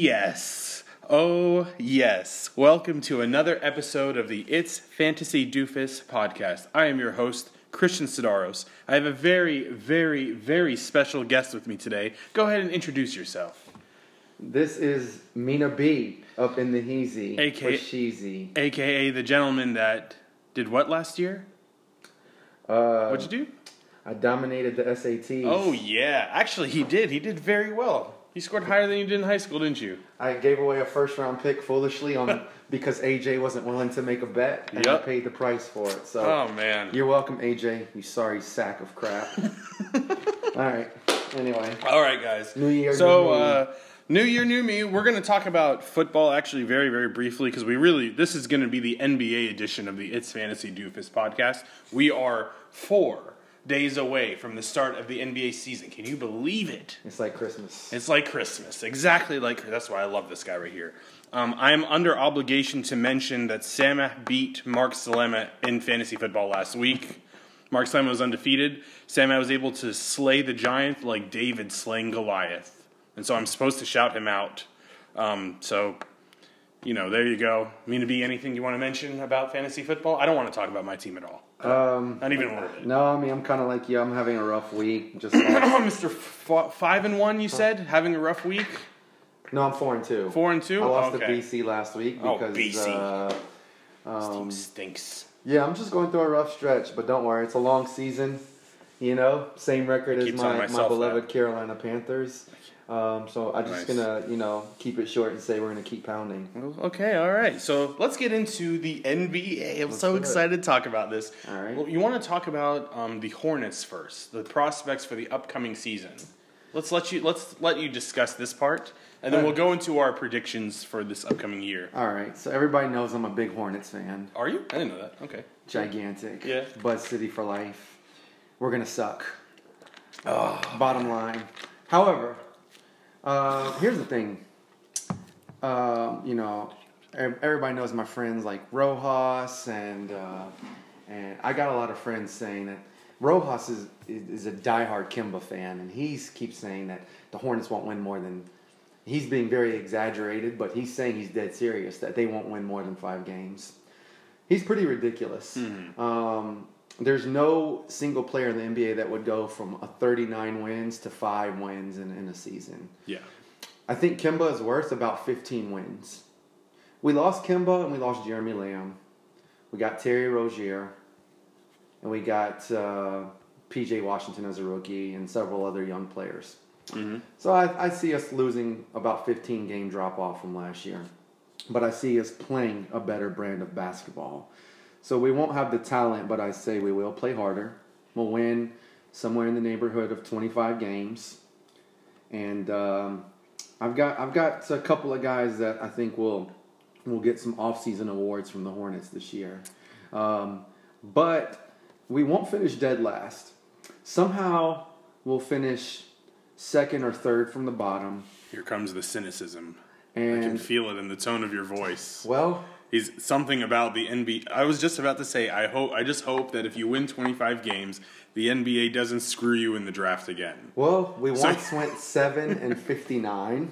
yes. Oh, yes. Welcome to another episode of the It's Fantasy Doofus podcast. I am your host, Christian Sidaros. I have a very, very, very special guest with me today. Go ahead and introduce yourself. This is Mina B up in the Heezy. AK or Sheezy. AKA the gentleman that did what last year? Uh, What'd you do? I dominated the SATs. Oh, yeah. Actually, he did. He did very well. He scored higher than you did in high school, didn't you? I gave away a first round pick foolishly on because AJ wasn't willing to make a bet, and Yep. I paid the price for it. So Oh, man. you're welcome, AJ. You sorry sack of crap. All right. Anyway, All right, guys. New year, So, new me. uh, new year, new me. We're going to talk about football actually very, very briefly because we really this is going to be the NBA edition of the It's Fantasy Doofus podcast. We are four days away from the start of the NBA season. Can you believe it? it's like Christmas. It's like Christmas, exactly like that's why I love this guy right here. Um, I am under obligation to mention that Sama beat Mark Salema in fantasy football last week. Mark Salema was undefeated. Sama was able to slay the giant like David slaying Goliath, and so I'm supposed to shout him out. Um, so, you know, there you go. Mean to be anything you want to mention about fantasy football? I don't want to talk about my team at all. Um, Not even a little bit. no, I mean I'm kind of like you. I'm having a rough week. Just lost. Mr. F- five and one, you said having a rough week. no, I'm four and two. Four and two. I lost okay. to BC last week Oh, because BC. Uh, This team um, stinks. Yeah, I'm just going through a rough stretch, but don't worry, it's a long season. You know, same record as keep telling my, my myself beloved. Carolina Panthers. Um, so I'm just Nice. gonna, you know, keep it short and say we're gonna keep pounding. Okay, all right. So let's get into the NBA. I'm so do it. excited to talk about this. All right. Well, you want to talk about um, the Hornets first, the prospects for the upcoming season. Let's let you let's let you discuss this part, and then we'll go into our predictions for this upcoming year. All right, so everybody knows I'm a big Hornets fan. Are you? I didn't know that. Okay. Gigantic. Yeah. Buzz City for life. We're gonna suck. Bottom line. However, uh, here's the thing. Um, you know, everybody knows my friends like Rojas and uh, and I got a lot of friends saying that Rojas is is, is a diehard Kemba fan, and he keeps saying that the Hornets won't win more than. He's being very exaggerated, but he's saying he's dead serious that they won't win more than five games. He's pretty ridiculous. Um, there's no single player in the NBA that would go from a 39 wins to five wins in, in a season. Yeah. I think Kemba is worth about 15 wins. We lost Kemba and we lost Jeremy Lamb. We got Terry Rozier. And we got uh, PJ Washington as a rookie and several other young players. So I, I see us losing about 15 game drop off from last year. But I see us playing a better brand of basketball. So we won't have the talent, but I say we will play harder. We'll win somewhere in the neighborhood of 25 games. And um, I've got I've got a couple of guys that I think will will get some off-season awards from the Hornets this year. Um, but we won't finish dead last. Somehow we'll finish second or third from the bottom. Here comes the cynicism. I can feel it in the tone of your voice. well, He's something about the NBA. I was just about to say. I hope. I just hope that if you win 25 games, the NBA doesn't screw you in the draft again. Well, we So- once went seven and fifty-nine.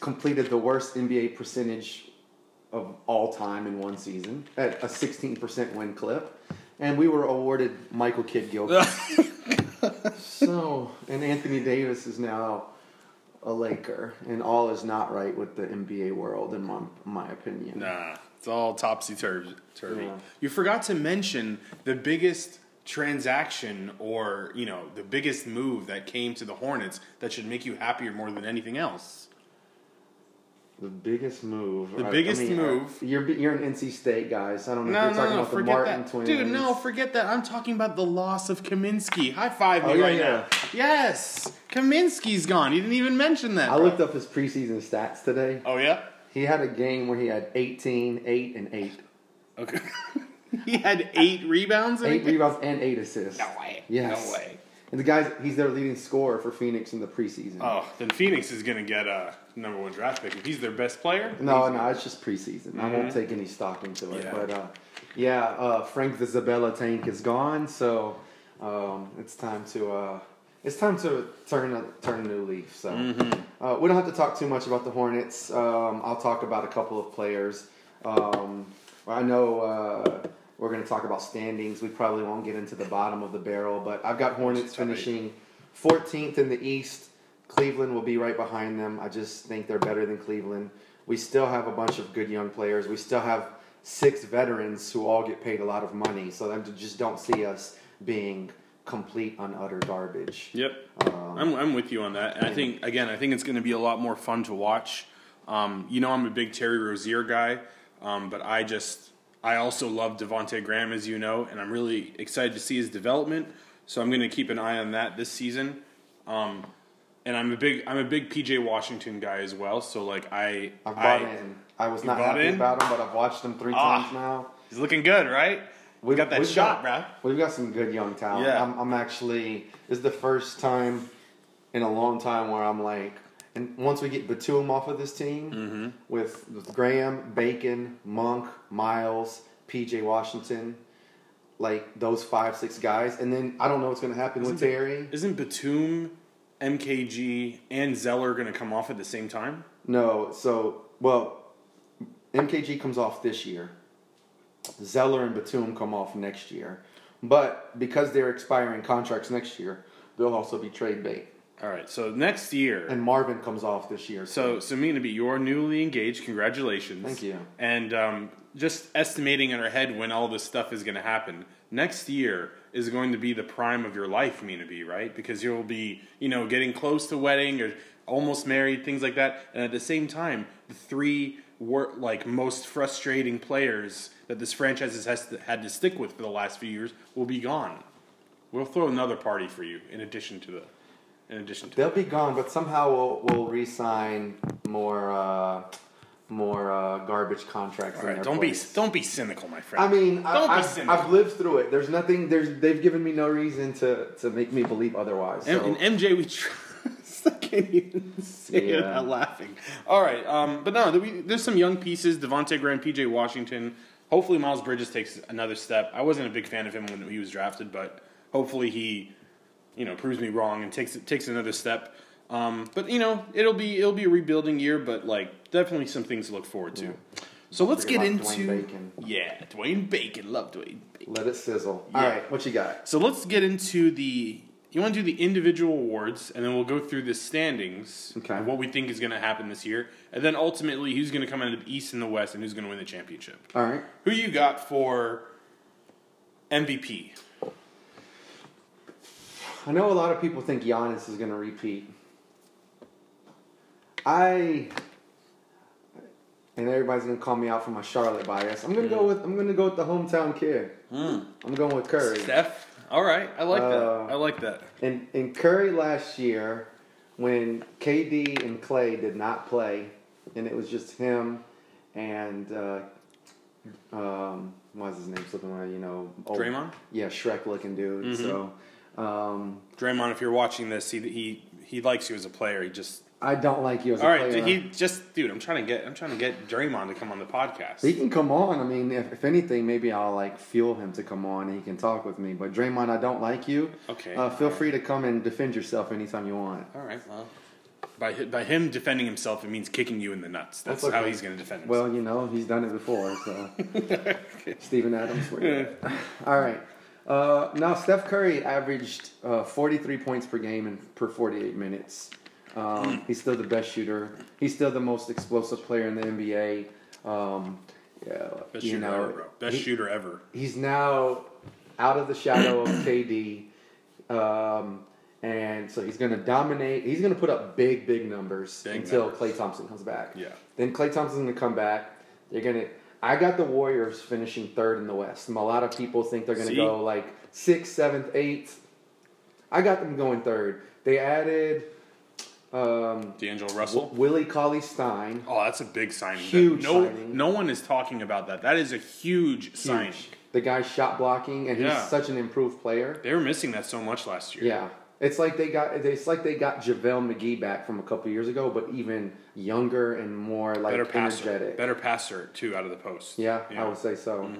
Completed the worst NBA percentage of all time in one season at a sixteen percent win clip, and we were awarded Michael Kidd Gilchrist. so, and Anthony Davis is now a Laker, and all is not right with the NBA world, in my my opinion. Nah, it's all topsy turvy. Yeah. You forgot to mention the biggest transaction or you know the biggest move that came to the Hornets that should make you happier more than anything else. The biggest move. The I- I biggest mean, move. uh, You're you're an NC State guys. I don't know No, if no, you're talking no, about the forget Martin that, twins. dude. No, forget that. I'm talking about the loss of Kaminsky. High five me Oh, yeah, right yeah. now. Yes, Kaminsky's gone. You didn't even mention that. I bro. looked up his preseason stats today. Oh yeah. He had a game where he had 18, 8, and 8. Okay. he had eight rebounds. 8 rebounds and 8 assists. No way. Yes. No way. And the guy's, he's their leading scorer for Phoenix in the preseason. Oh, then Phoenix is gonna get a number one draft pick if he's their best player. no, no, it's just preseason. I won't take any stock into it. Mm-hmm. Yeah. But uh, yeah, uh, Frank the Zabella tank is gone, so um, it's time to uh, it's time to turn a turn a new leaf. So Mm-hmm. Uh, we don't have to talk too much about the Hornets. Um, I'll talk about a couple of players. Um, I know uh, we're going to talk about standings. We probably won't get into the bottom of the barrel, but I've got Hornets finishing 14th in the East. Cleveland will be right behind them. I just think they're better than Cleveland. We still have a bunch of good young players. We still have six veterans who all get paid a lot of money. So I just don't see us being complete and utter garbage. Yep. Um, I'm, I'm with you on that. And I think, again, I think it's going to be a lot more fun to watch. Um, you know, I'm a big Terry Rozier guy, um, but I just, I also love Devonte Graham, as you know, and I'm really excited to see his development. So I'm going to keep an eye on that this season. Um, and I'm a big, I'm a big PJ Washington guy as well. So like, I, I've I in. I was not happy in? about him, but I've watched him three Ah. times now. he's looking good, right? We We've- got that we've shot, got- bro. We've got some good young talent. Yeah. I'm, I'm actually this is the first time in a long time where I'm like, and once we get Batum off of this team Mm-hmm. with, with Graham, Bacon, Monk, Miles, P.J. Washington, like those five six guys, and then I don't know what's going to happen with Isn't it- Terry. Isn't Batum, MKG, and Zeller going to come off at the same time? No, so well, MKG comes off this year. Zeller and Batum come off next year, but because they're expiring contracts next year, they'll also be trade bait. All right, so next year. And Marvin comes off this year. So, so Mina B, you're newly engaged. Congratulations. Thank you. And um, just estimating in our head when all this stuff is going to happen. Next year is going to be the prime of your life, Mina B, right? Because you'll be, you know, getting close to wedding or almost married, things like that. And at the same time, the three wor- like most frustrating players that this franchise has to, had to stick with for the last few years will be gone. We'll throw another party for you in addition to the, in addition to. they'll be gone, but somehow we'll we'll re-sign more uh, more uh, garbage contracts. All in right, their don't place. be don't be cynical, my friend. I mean, Don't I, be I've, cynical. I've lived through it. There's nothing. There's they've given me no reason to to make me believe otherwise. So. And, and MJ, we trust. I can't even say it without laughing. All right, um, but no, there we, there's some young pieces. Devonte Graham, PJ Washington. Hopefully, Miles Bridges takes another step. I wasn't a big fan of him when he was drafted, but hopefully he, you know, proves me wrong and takes takes another step. Um, but you know, it'll be it'll be a rebuilding year, but like definitely some things to look forward to. So let's get into Dwayne Bacon. yeah, Dwayne Bacon. Love Dwayne Bacon. Let it sizzle. Yeah. All right, what you got? So let's get into the. You want to do the individual awards, and then we'll go through the standings Okay. what we think is going to happen this year, and then ultimately who's going to come out of the East and the West, and who's going to win the championship. All right. Who you got for MVP? I know a lot of people think Giannis is going to repeat. I and everybody's going to call me out for my Charlotte bias. I'm going to go with I'm going to go with the hometown kid. I'm going with Curry. Steph. All right, I like Uh, that. I like that. And and Curry last year, when KD and Klay did not play, and it was just him and uh, um, what's his name? Slipping like you know, old- Draymond? Yeah, Shrek looking dude. So um, Draymond, if you're watching this, he he he likes you as a player. He just I don't like you as a all right. player. He just dude, I'm trying to get I'm trying to get Draymond to come on the podcast. He can come on. I mean, if, if anything, maybe I'll like fuel him to come on and he can talk with me. But Draymond, I don't like you. Okay. Uh, feel free to come and defend yourself anytime you want. All right. Well, by by him defending himself, it means kicking you in the nuts. That's, That's how he's going to defend himself. Well, you know, he's done it before. So Steven Adams. All right. Uh, now Steph Curry averaged uh, 43 points per game and per 48 minutes. Um, he's still the best shooter. He's still the most explosive player in the NBA. Um, yeah, Best you shooter know, ever, bro. Best he- shooter ever. he's now out of the shadow of KD, um, and so he's going to dominate. He's going to put up big, big numbers Big until numbers. Klay Thompson comes back. Yeah. Then Klay Thompson's going to come back. They're going to. I got the Warriors finishing third in the West. A lot of people think they're going to go like sixth, seventh, eighth. I got them going third. They added um, D'Angelo Russell. Willie Cauley Stein. Oh, that's a big signing. Huge no, signing. no one is talking about that. That is a huge, signing. The guy's shot blocking, and he's Yeah. such an improved player. They were missing that so much last year. Yeah, it's like they got it's like they got JaVale McGee back from a couple years ago, but even younger and more like better passer, energetic. better passer too out of the post. Yeah, I would say so.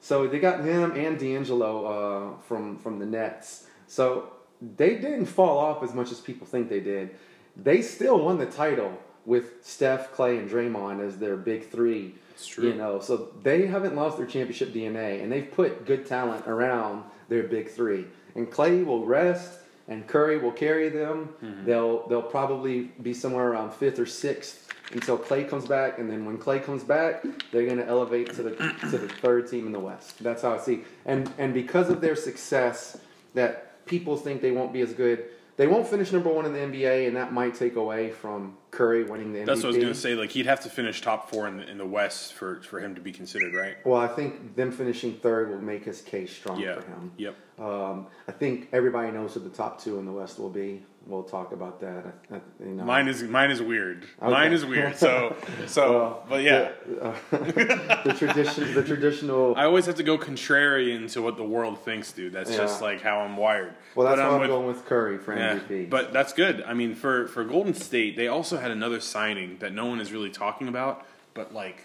So they got him and D'Angelo uh, from from the Nets. So they didn't fall off as much as people think they did. they still won the title with Steph, Klay, and Draymond as their big three. It's true. You know, so they haven't lost their championship DNA, and they've put good talent around their big three. And Klay will rest, and Curry will carry them. Mm-hmm. They'll they'll probably be somewhere around fifth or sixth until Klay comes back, and then when Klay comes back, they're going to elevate to the to the third team in the West. That's how I see. And and because of their success, that people think they won't be as good. They won't finish number one in the NBA, and that might take away from Curry winning the MVP. That's what I was going to say. Like he'd have to finish top four in the, in the West for, for him to be considered, right? Well, I think them finishing third will make his case strong Yeah. for him. Yep. Um, I think everybody knows who the top two in the West will be. We'll talk about that. I, I, you know. Mine is mine is weird. Okay. Mine is weird. So so, Well, but yeah, the, uh, the tradition, the traditional. I always have to go contrarian to what the world thinks, dude. That's just like how I'm wired. well, that's But why I'm with- going with Curry for Yeah, MVP. but that's good. I mean, for for Golden State, they also had another signing that no one is really talking about. But like,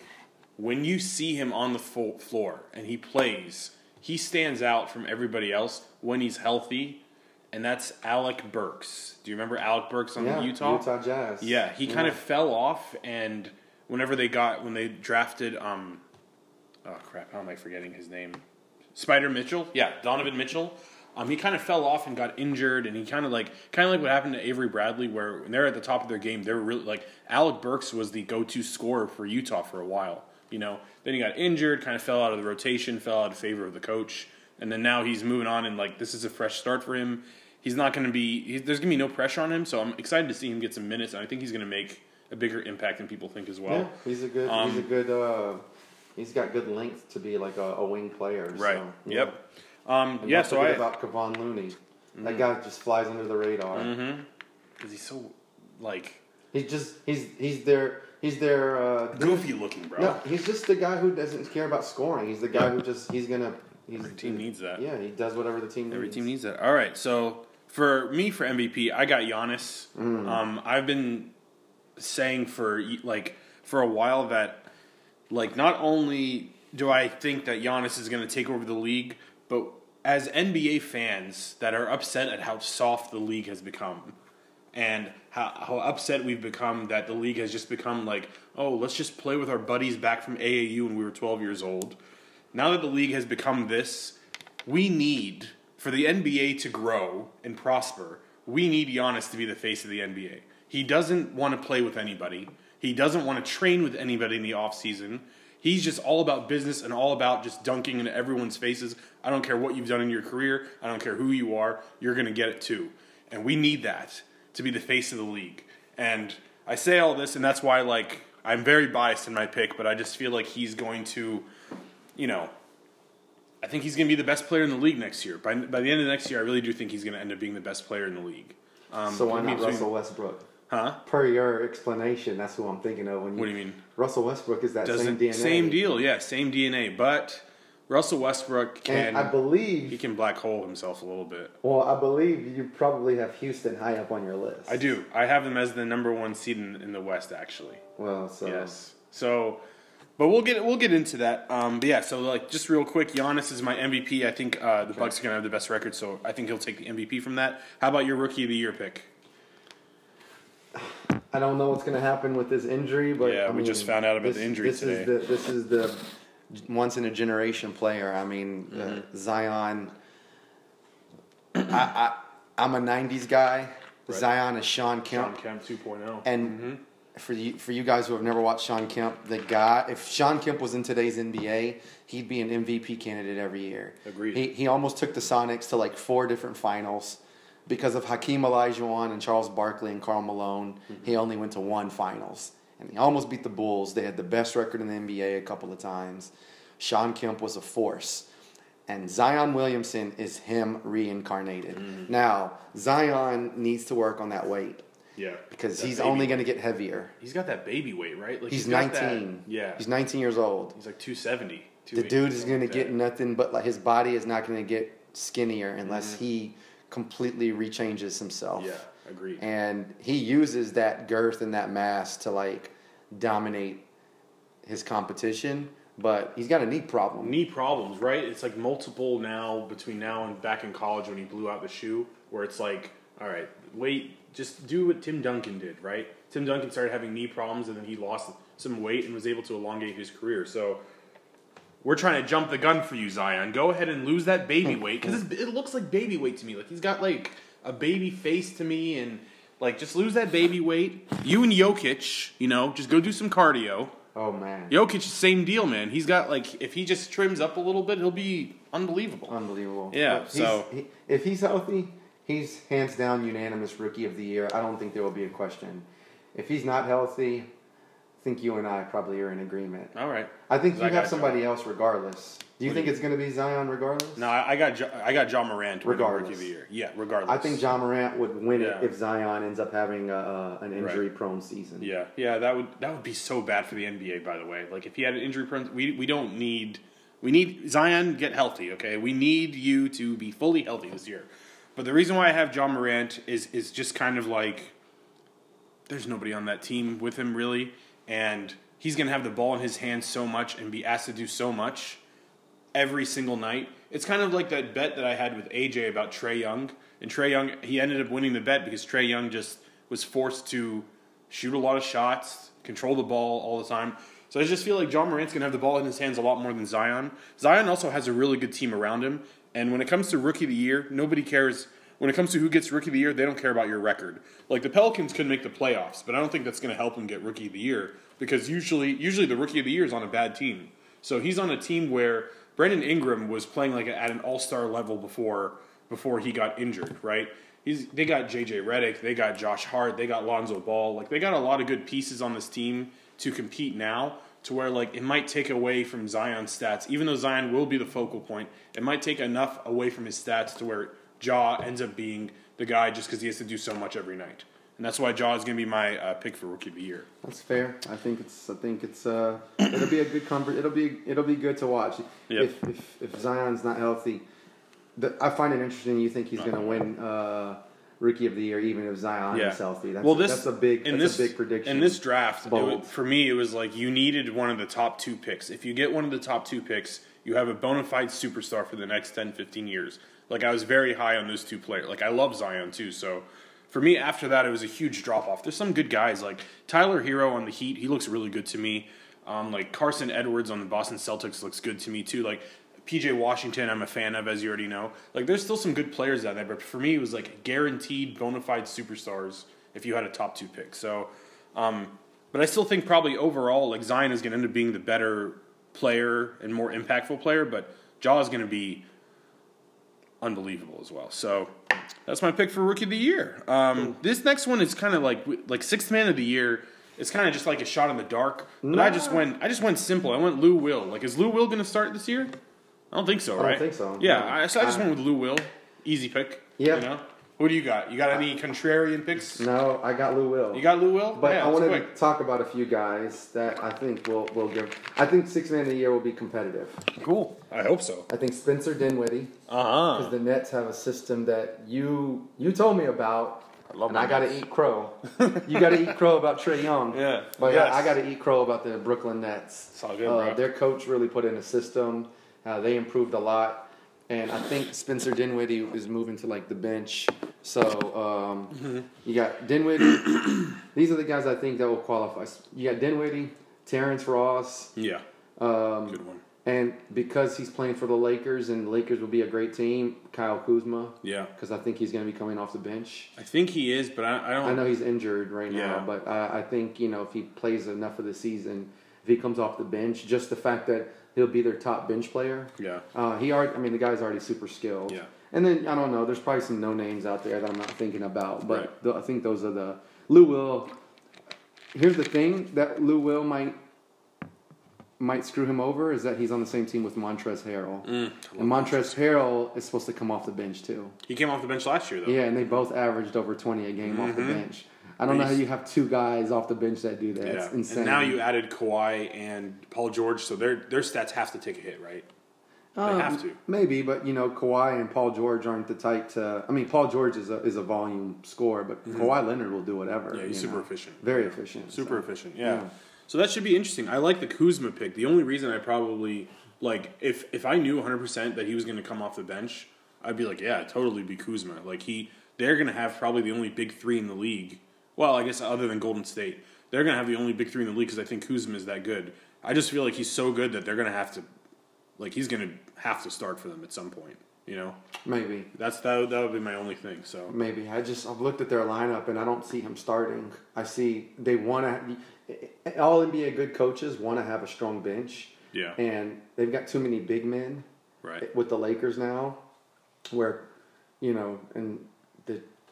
when you see him on the floor and he plays, he stands out from everybody else when he's healthy, and that's Alec Burks. Do you remember Alec Burks on yeah, Utah? Utah Jazz. Yeah, he kind of fell off, and whenever they got when they drafted, um, oh crap, how am I forgetting his name? Spida Mitchell. Yeah, Donovan Mitchell. Um, he kind of fell off and got injured, and he kind of like kind of like what happened to Avery Bradley, where when they're at the top of their game, they were really like Alec Burks was the go-to scorer for Utah for a while. You know, then he got injured, kind of fell out of the rotation, fell out of favor of the coach, and then now he's moving on, and like this is a fresh start for him. He's not going to be. There's going to be no pressure on him, so I'm excited to see him get some minutes, and I think he's going to make a bigger impact than people think as well. yeah, he's a good. Um, he's a good. Uh, he's got good length to be like a, a wing player. Right. So, yeah. Yep. Um, And yeah. So I. about Kevon Looney. That guy just flies under the radar. Mm-hmm. Because he's so like He's just he's he's their he's their uh, goofy looking, bro. No, he's just the guy who doesn't care about scoring. He's the guy who just he's gonna. He's, Every team needs that. Yeah, he does whatever the team needs. Every needs. team needs that. All right, so for me for MVP, I got Giannis. Mm. Um, I've been saying for like for a while that like not only do I think that Giannis is going to take over the league, but as NBA fans that are upset at how soft the league has become and how, how upset we've become that the league has just become like, oh, let's just play with our buddies back from AAU when we were 12 years old. Now that the league has become this, we need, for the NBA to grow and prosper, we need Giannis to be the face of the NBA. He doesn't want to play with anybody. He doesn't want to train with anybody in the offseason. He's just all about business and all about just dunking into everyone's faces. I don't care what you've done in your career. I don't care who you are. You're going to get it too. And we need that to be the face of the league. And I say all this, and that's why, like, I'm very biased in my pick, but I just feel like he's going to, you know, I think he's going to be the best player in the league next year. By, by the end of next year, I really do think he's going to end up being the best player in the league. Um, So why not between- Russell Westbrook? Huh? Per your explanation, that's who I'm thinking of. When you, What do you mean? Russell Westbrook is that same Doesn't DNA. same deal? Yeah, same DNA. But Russell Westbrook can And I believe, he can black hole himself a little bit. well, I believe you probably have Houston high up on your list. I do. I have them as the number one seed in, in the West, actually. Well, so Yes. So, but we'll get we'll get into that. Um, but yeah, so like just real quick, Giannis is my MVP. I think uh, the Bucks are gonna have the best record, so I think he'll take the MVP from that. How about your rookie of the year pick? I don't know what's going to happen with this injury, but Yeah, I we mean, just found out about this, the injury this today. Is the, this is the once in a generation player. I mean, uh, Mm-hmm. Zion. I, I I'm a '90s guy. Right. Zion is Shawn Kemp. Shawn Kemp, Kemp 2.0. and for you for you guys who have never watched Shawn Kemp, the guy. If Shawn Kemp was in today's NBA, he'd be an MVP candidate every year. Agreed. He he almost took the Sonics to like four different finals. Because of Hakeem Olajuwon and Charles Barkley and Karl Malone, mm-hmm. he only went to one finals. And he almost beat the Bulls. They had the best record in the NBA a couple of times. Shawn Kemp was a force. And Zion Williamson is him reincarnated. Mm-hmm. Now, Zion needs to work on that weight yeah, because he's only going to get heavier. He's got that baby weight, right? Like He's that- 19. yeah, He's 19 years old. he's like 270. The dude is going to to get nothing but like his body is not going to get skinnier unless Mm-hmm. he completely rechanges himself. Yeah, agreed. And he uses that girth and that mass to like dominate his competition, but he's got a knee problem. knee problems, right? It's like multiple now between now and back in college when he blew out the shoe, where it's like, all right, weight just do what Tim Duncan did, right? Tim Duncan started having knee problems, and then he lost some weight and was able to elongate his career. So we're trying to jump the gun for you, Zion. Go ahead and lose that baby weight because it looks like baby weight to me. Like he's got like a baby face to me, and like just lose that baby weight. You and Jokic, you know, just go do some cardio. Oh man, Jokic, same deal, man. He's got like if he just trims up a little bit, he'll be unbelievable. unbelievable. Yeah, But so- he, if he's healthy, he's hands down unanimous rookie of the year. I don't think there will be a question. If he's not healthy, I think you and I probably are in agreement. All right. I think you got have somebody else regardless. Do you What think do you- it's going to be Zion regardless? No, I I got Jo- I got Ja Morant Regardless. rookie of the year. Yeah, regardless. I think Ja Morant would win Yeah. it if Zion ends up having a, an injury-prone season. Yeah, yeah, that would that would be so bad for the NBA. By the way, like if he had an injury prone, we we don't need we need Zion get healthy. Okay, we need you to be fully healthy this year. But the reason why I have Ja Morant is is just kind of like there's nobody on that team with him really, and he's gonna have the ball in his hands so much and be asked to do so much every single night. It's kind of like that bet that I had with AJ about Trae Young. And Trae Young, he ended up winning the bet because Trae Young just was forced to shoot a lot of shots, control the ball all the time. So I just feel like Ja Morant's to have the ball in his hands a lot more than Zion. Zion also has a really good team around him. And when it comes to rookie of the year, nobody cares. When it comes to who gets rookie of the year, they don't care about your record. Like the Pelicans could make the playoffs, but I don't think that's going to help them get rookie of the year because usually, usually the rookie of the year is on a bad team. So he's on a team where Brandon Ingram was playing like at an all star level before before he got injured, right? He's they got JJ Redick, they got Josh Hart, they got Lonzo Ball, like they got a lot of good pieces on this team to compete now. To where like it might take away from Zion's stats, even though Zion will be the focal point, it might take enough away from his stats to where Ja ends up being the guy just because he has to do so much every night, and that's why Ja is going to be my uh, pick for rookie of the year. That's fair. I think it's. I think it's. Uh, it'll be a good comfort. It'll be. It'll be good to watch. Yep. If, if if Zion's not healthy, the, I find it interesting. You think he's going to win uh, rookie of the year, even if Zion Yeah. is healthy. That's, well, this that's a big. in That's this, a big prediction. In this draft, for me, it was like you needed one of the top two picks. If you get one of the top two picks, you have a bona fide superstar for the next 10, 15 years. Like I was very high on those two players. Like I love Zion too. So for me, after that, it was a huge drop off. There's some good guys like Tyler Herro on the Heat. He looks really good to me. Um, like Carson Edwards on the Boston Celtics looks good to me too. Like PJ Washington, I'm a fan of, as you already know. Like, there's still some good players out there, but for me, it was like guaranteed bona fide superstars if you had a top two pick. So, um, but I still think probably overall, like Zion is going to end up being the better player and more impactful player, but Ja is going to be unbelievable as well. So that's my pick for rookie of the year. Um, this next one is kind of like like sixth man of the year. It's kind of just like a shot in the dark. But I just went I just went simple. I went Lou Will. Like is Lou Will going to start this year? I don't think so, i don't right? think so. Yeah, No. I, so I just went with Lou Will. Easy pick. Yeah. You know. Who do you got? You got any contrarian picks? no, I got Lou Will. You got Lou Will? But yeah, I wanted to talk about a few guys that I think will will give. I think six man of the year will be competitive. Cool. I hope so. I think Spencer Dinwiddie Uh huh. because the Nets have a system that you you told me about, I love and I got to eat crow. you got to eat crow about Trae Young. Yeah. But Yes. I, I got to eat crow about the Brooklyn Nets. It's all good, Uh, bro. their coach really put in a system. Uh, they improved a lot, and I think Spencer Dinwiddie is moving to like the bench. So um, Mm-hmm. you got Dinwiddie. These are the guys I think that will qualify. You got Dinwiddie, Terrence Ross, Yeah. um, Good one. and because he's playing for the Lakers, and the Lakers will be a great team. Kyle Kuzma, Yeah. because I think he's going to be coming off the bench. I think he is, but I, I don't. I know he's injured right now, but I, I think you know if he plays enough of the season, if he comes off the bench, just the fact that he'll be their top bench player. Yeah. Uh, he already, I mean, the guy's already super skilled. Yeah. And then I don't know. There's probably some no names out there that I'm not thinking about, but Right. th- I think those are the Lou Will. Here's the thing that Lou Will might might screw him over is that he's on the same team with Montrezl Harrell, Mm, and Montrezl Harrell is supposed to come off the bench too. he came off the bench last year, though. Yeah, and they both averaged over 20 a game off the bench. I don't know how you have two guys off the bench that do that. Yeah. It's insane. And now you added Kawhi and Paul George, so their their stats have to take a hit, right? Um, have to. Maybe, but you know, Kawhi and Paul George aren't the type to. I mean, Paul George is a is a volume scorer, but Kawhi Leonard will do whatever. Mm-hmm. Yeah, he's super know. efficient. Very efficient. Super so. efficient. Yeah. yeah. So that should be interesting. I like the Kuzma pick. The only reason I probably like if if I knew 100% that he was going to come off the bench, I'd be like, yeah, totally be Kuzma. Like he they're going to have probably the only big three in the league. Well, I guess other than Golden State, they're going to have the only big three in the league because I think Kuzma is that good. I just feel like he's so good that they're going to have to, like, he's going to have to start for them at some point. You know, Maybe. that's that. That would be my only thing. So Maybe I just I've looked at their lineup and I don't see him starting. I see they want to. All NBA good coaches want to have a strong bench, yeah, and they've got too many big men right. with the Lakers now, where you know, and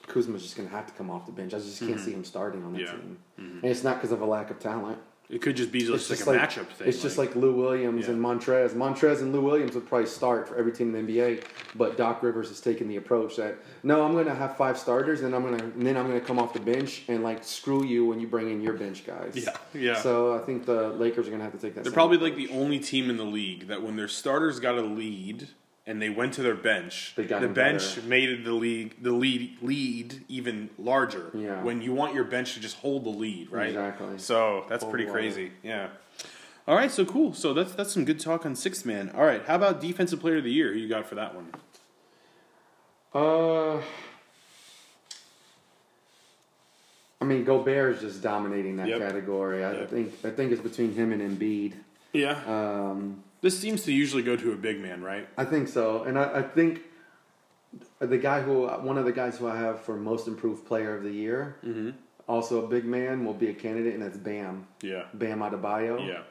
Kuzma's just going to have to come off the bench. I just can't see him starting on the Mm-hmm. Team, and it's not because of a lack of talent. It could just be just, It's like a like matchup thing. It's just like Lou Williams Yeah. and Montrez. Montrez and Lou Williams would probably start for every team in the NBA, but Doc Rivers has taken the approach that no, I'm going to have five starters, and I'm going to then I'm going to come off the bench and like screw you when you bring in your bench guys. Yeah, yeah. So I think the Lakers are going to have to take that. They're probably like the only team in the league that when their starters got a lead and they went to their bench, the him bench better. made the league the lead lead even larger. Yeah. When you want your bench to just hold the lead, right? Exactly. So that's Hold pretty water. crazy. Yeah. All right, so cool. So that's that's some good talk on sixth man. All right, how about defensive player of the year? Who you got for that one? Uh, I mean, Gobert is just dominating that Yep. category. I Yep. think I think it's between him and Embiid. Yeah. Um, this seems to usually go to a big man, right? I think so, and I, I think the guy who one of the guys who I have for most improved player of the year, Mm-hmm. also a big man, will be a candidate, and that's Bam. Yeah. Bam Adebayo. Yeah.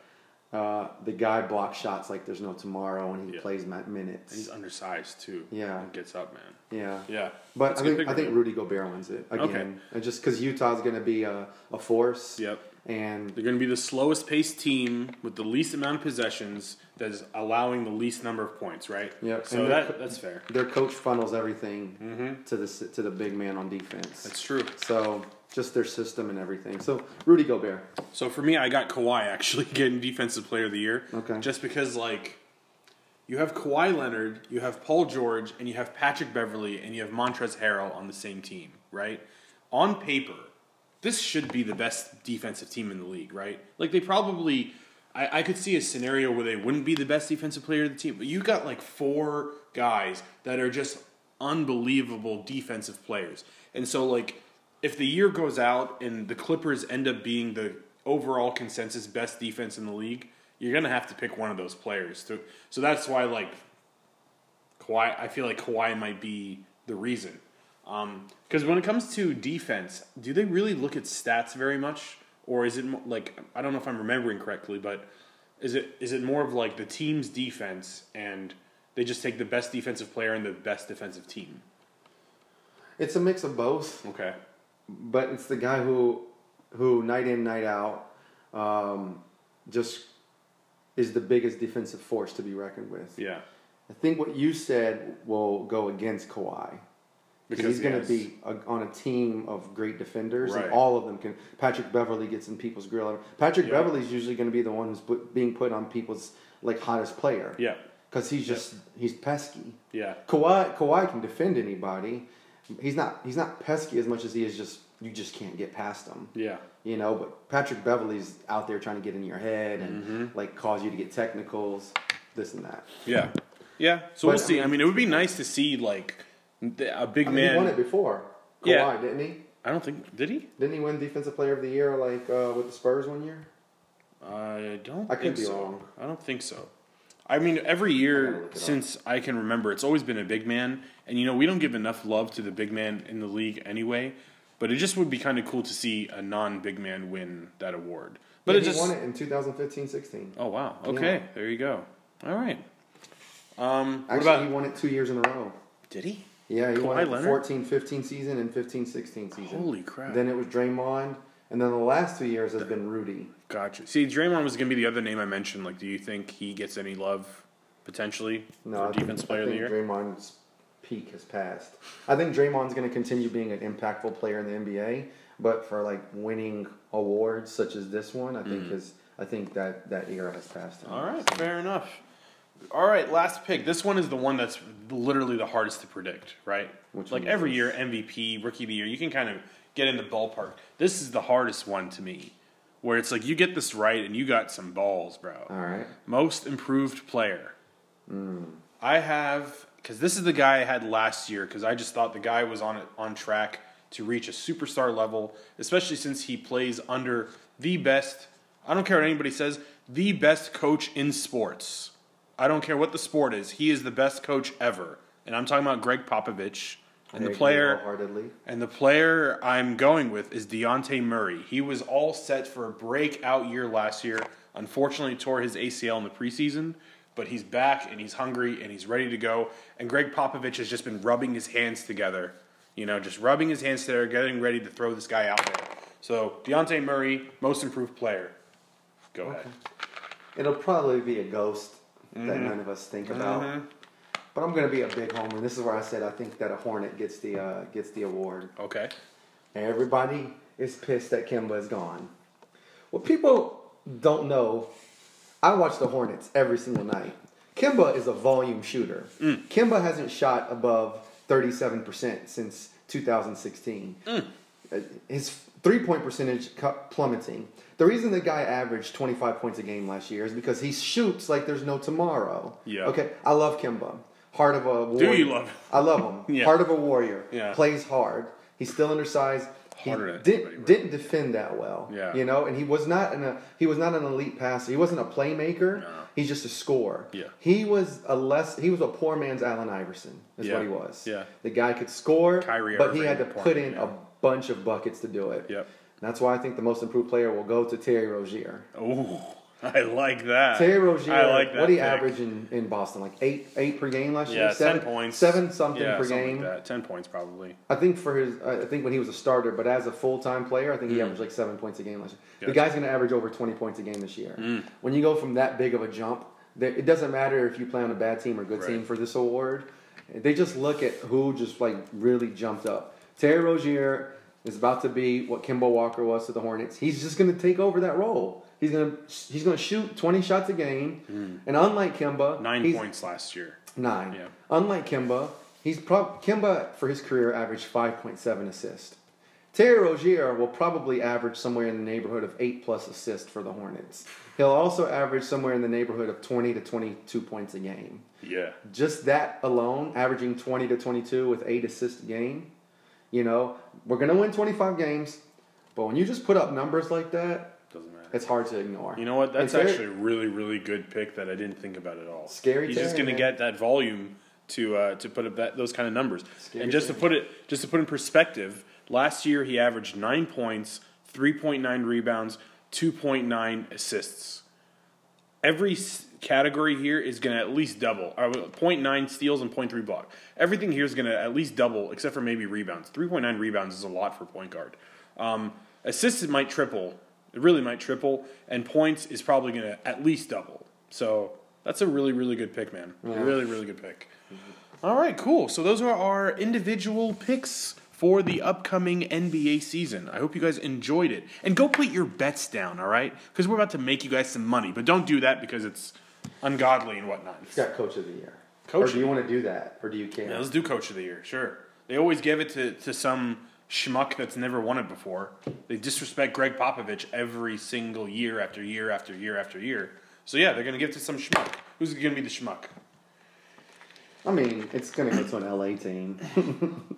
Uh, the guy blocks shots like there's no tomorrow, and he Yeah. plays minutes. He's undersized too. Yeah. And gets up, man. yeah. Yeah. But I think I think Rudy Gobert wins it again, Okay. and just because Utah's going to be a, a force, Yep. And They're going to be the slowest paced team with the least amount of possessions that is allowing the least number of points, right? Yep. So And that they're- that's fair. their coach funnels everything to the to the big man on defense. Mm-hmm. That's true. so just their system and everything. So Rudy Gobert. So for me, I got Kawhi actually getting defensive player of the year. Okay. Just because like you have Kawhi Leonard, you have Paul George, and you have Patrick Beverley, and you have Montrezl Harrell on the same team, right? On paper, this should be the best defensive team in the league, right? Like they probably. I, I could see a scenario where they wouldn't be the best defensive player of the team, but you got like four guys that are just unbelievable defensive players. And so, like, if the year goes out and the Clippers end up being the overall consensus best defense in the league, you're gonna have to pick one of those players. To, so that's why, like, Kawhi, I feel like Kawhi might be the reason. Because when it comes to defense, do they really look at stats very much, or is it mo- like I don't know if I'm remembering correctly, but is it is it more of like the team's defense and they just take the best defensive player and the best defensive team? It's a mix of both, Okay. but it's the guy who who night in night out um, just is the biggest defensive force to be reckoned with. Yeah. I think what you said will go against Kawhi. Because he's going to yes. be a, on a team of great defenders, Right. and all of them can. Patrick Beverley gets in people's grill. Patrick Yeah. Beverley's usually going to be the one who's put, being put on people's like hottest player. Yeah. because he's just he's pesky. Yeah. Kawhi Kawhi can defend anybody. He's not he's not pesky as much as he is just you just can't get past him. Yeah. You know, but Patrick Beverley's out there trying to get in your head and Mm-hmm. like cause you to get technicals, this and that. Yeah. Yeah. So But, we'll I see. mean- I mean, it would be nice to see like a big I mean, man. he won it before. Kawhi, Yeah. didn't he? I don't think did he? Didn't he win Defensive Player of the Year like uh, with the Spurs one year? I don't. I could think be so. wrong. I don't think so. I mean, every year look it up. since I can remember, it's always been a big man, and you know we don't give enough love to the big man in the league anyway. But it just would be kind of cool to see a non-big man win that award. But Yeah, it he just won it in 2015-16. oh wow okay there you go all right. Um, what Actually, about he won it two years in a row. did he? Yeah, he won Kawhi it Leonard? 14-15 season and 15-16 season. Holy crap! Then it was Draymond, and then the last two years has been Rudy. Gotcha. See, Draymond was going to be the other name I mentioned. Like, do you think he gets any love potentially No, for I think, defense I player of the year? Draymond's peak has passed. I think Draymond's going to continue being an impactful player in the NBA, but for like winning awards such as this one, I think his I think that that era has passed. him. Mm. All right, fair enough. All right, last pick. This one is the one that's literally the hardest to predict, right? Which like every year, MVP, Rookie of the Year, you can kind of get in the ballpark. This is the hardest one to me, where it's like you get this right and you got some balls, bro. All right. Most improved player. Hmm. I have because this is the guy I had last year. Because I just thought the guy was on it on track to reach a superstar level, especially since he plays under the best. I don't care what anybody says. The best coach in sports. I don't care what the sport is. He is the best coach ever, and I'm talking about Gregg Popovich. And the player, and the player I'm going with is Dejounte Murray. He was all set for a breakout year last year. Unfortunately, tore his ACL in the preseason, but he's back and he's hungry and he's ready to go. And Gregg Popovich has just been rubbing his hands together, you know, just rubbing his hands together, getting ready to throw this guy out there. So Dejounte Murray, most improved player. Go ahead. It'll probably be a ghost that Mm-hmm. none of us think about. But I'm going to be a big homer. This is where I said I think that a Hornet gets the uh, gets the award. Okay. Everybody is pissed that Kemba is gone. What people don't know, I watch the Hornets every single night. Kemba is a volume shooter. Kemba hasn't shot above 37% since 2016. Uh, His three point percentage plummeting. The reason the guy averaged 25 points a game last year is because he shoots like there's no tomorrow. Yeah. Okay, I love Kemba. Heart of a warrior. Do you love him? I love him. Yeah. Heart of a warrior. Yeah. Plays hard. He's still undersized. He Harder anybody, right? didn't defend that well. Yeah. You know, and he was not an a, he was not an elite passer. He wasn't a playmaker. No. He's just a scorer. Yeah. He was a less he was a poor man's Allen Iverson. Is Yeah. what he was. Yeah. The guy could score, Kyrie but he had to put in yeah. a bunch of buckets to do it. Yep. That's why I think the most improved player will go to Terry Rozier. Ooh, I like that. Terry Rozier, I like that. what he pick. average in, in Boston? Like eight eight per game last Yeah, year. Seven ten points, seven something yeah, per something game. Like that. Ten points probably. I think for his, I think when he was a starter, but as a full time player, I think he Mm. averaged like seven points a game last year. The guy's going to average over twenty points a game this year. Mm. When you go from that big of a jump, it doesn't matter if you play on a bad team or good Right. team for this award. They just look at who just like really jumped up. Terry Rozier is about to be what Kemba Walker was to the Hornets. He's just going to take over that role. He's going to he's going to shoot twenty shots a game, and unlike Kemba, Mm. Nine points last year. Nine. Yeah. Unlike Kemba, he's prob- Kemba for his career averaged five point seven assists. Terry Rozier will probably average somewhere in the neighborhood of eight plus assists for the Hornets. He'll also average somewhere in the neighborhood of twenty to twenty two points a game. Yeah. Just that alone, averaging twenty to twenty two with eight assists a game. You know, we're gonna win twenty five games, but when you just put up numbers like that, Doesn't matter. it's hard to ignore. You know what? That's actually a really, really good pick that I didn't think about at all. Scary He's just going to get that volume to uh, to put up that those kind of numbers. Scary and just to put it just to put in perspective, last year he averaged nine points, three point nine rebounds, two point nine assists. Every category here is going to at least double. Uh, 0.9 steals and 0.3 block. Everything here is going to at least double, except for maybe rebounds. 3.9 rebounds is a lot for point guard. Um, assists it might triple. It really might triple, and points is probably going to at least double. So that's a really, really good pick, man. Really, really good pick. All right, cool. So those are our individual picks for the upcoming NBA season. I hope you guys enjoyed it. And go put your bets down, all right? Because we're about to make you guys some money. But don't do that because it's ungodly and whatnot. He's got Coach of the Year. Coach or do you want to do that, or do you care? Yeah, let's do Coach of the Year, sure. They always give it to, to some schmuck that's never won it before. They disrespect Gregg Popovich every single year after year after year after year. So yeah, they're going to give it to some schmuck. Who's going to be the schmuck? I mean, it's going to go to an LA team.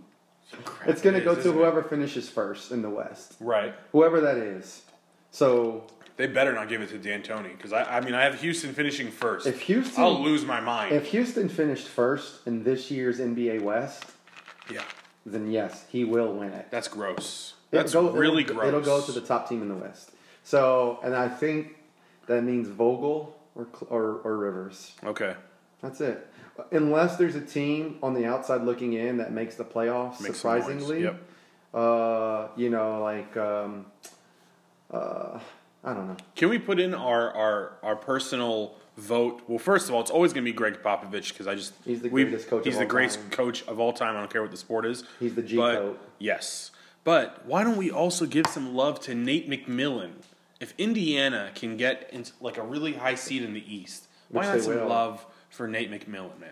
it's going to go to it? whoever finishes first in the West, Right. whoever that is. So They better not give it to D'Antoni because I, I mean I have Houston finishing first. if Houston, I'll lose my mind. if Houston finished first in this year's NBA West, yeah, then yes, he will win it. that's gross. It'll That's go- really it'll, gross. It'll go to the top team in the West. So, and I think that means Vogel or or, or Rivers. okay. That's it. Unless there's a team on the outside looking in that makes the playoffs, Make some noise. surprisingly. Yep. Uh, you know, like um, uh, I don't know. Can we put in our our our personal vote? Well, first of all, it's always going to be Gregg Popovich because I just He's the greatest coach He's of the greatest time. coach of all time. I don't care what the sport is. He's the G But- coat. Yes, but why don't we also give some love to Nate McMillan? If Indiana can get into like a really high seed in the East, why Which not some will. love for Nate McMillan, man?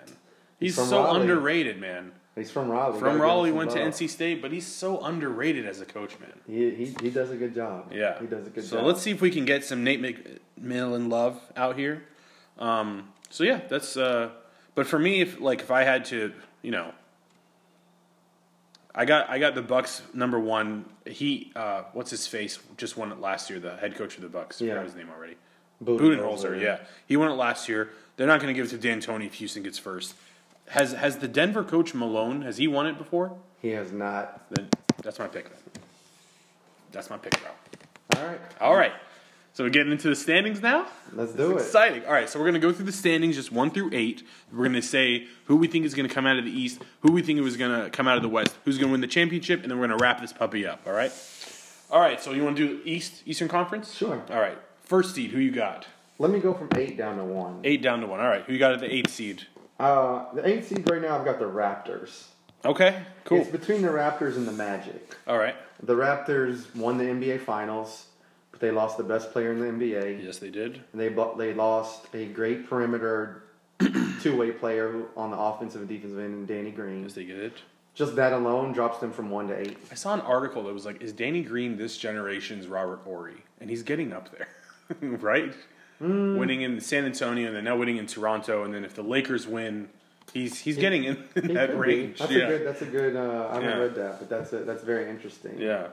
He's, from so Raleigh. underrated, man. He's from Raleigh. From Raleigh, went some to. NC State, but he's so underrated as a coach, man. He, he he does a good job. Yeah, he does a good so job. So let's see if we can get some Nate McMillan love out here. Um, so yeah, that's uh, But for me, if like if I had to, you know, I got I got the Bucks number one. He uh, what's his face just won it last year. The head coach of the Bucks. I Yeah. forgot his name already. Budenholzer, Budenholzer. Yeah, he won it last year. They're not going to give it to D'Antoni if Houston gets first. Has has the Denver coach Malone has he won it before? He has not. Then that's my pick. That's my pick, bro. All right, All right. So we're getting into the standings now. let's do it. Exciting. All right, so we're going to go through the standings just one through eight. We're going to say who we think is going to come out of the East, who we think is going to come out of the West, who's going to win the championship, and then we're going to wrap this puppy up. All right. All right. So you want to do East Eastern Conference? Sure. All right. First seed. Who you got? Let me go from eight down to one. Eight down to one. All right. Who you got at the eighth seed? Uh, the eight seed right now, I've got the Raptors. Okay. Cool. It's between the Raptors and the Magic. All right. The Raptors won the NBA Finals, but they lost the best player in the NBA. Yes, they did. And they they lost a great perimeter two way player on the offensive and defensive end, Danny Green. Yes, they did. Just that alone drops them from one to eight. I saw an article that was like, "Is Danny Green this generation's Robert Horry?" And he's getting up there, right? Winning in San Antonio, and then now winning in Toronto, and then if the Lakers win, he's he's getting in, in that could be. range. That's yeah. a good. That's a good. Uh, I haven't Yeah. read that, but that's a, that's very interesting. yeah.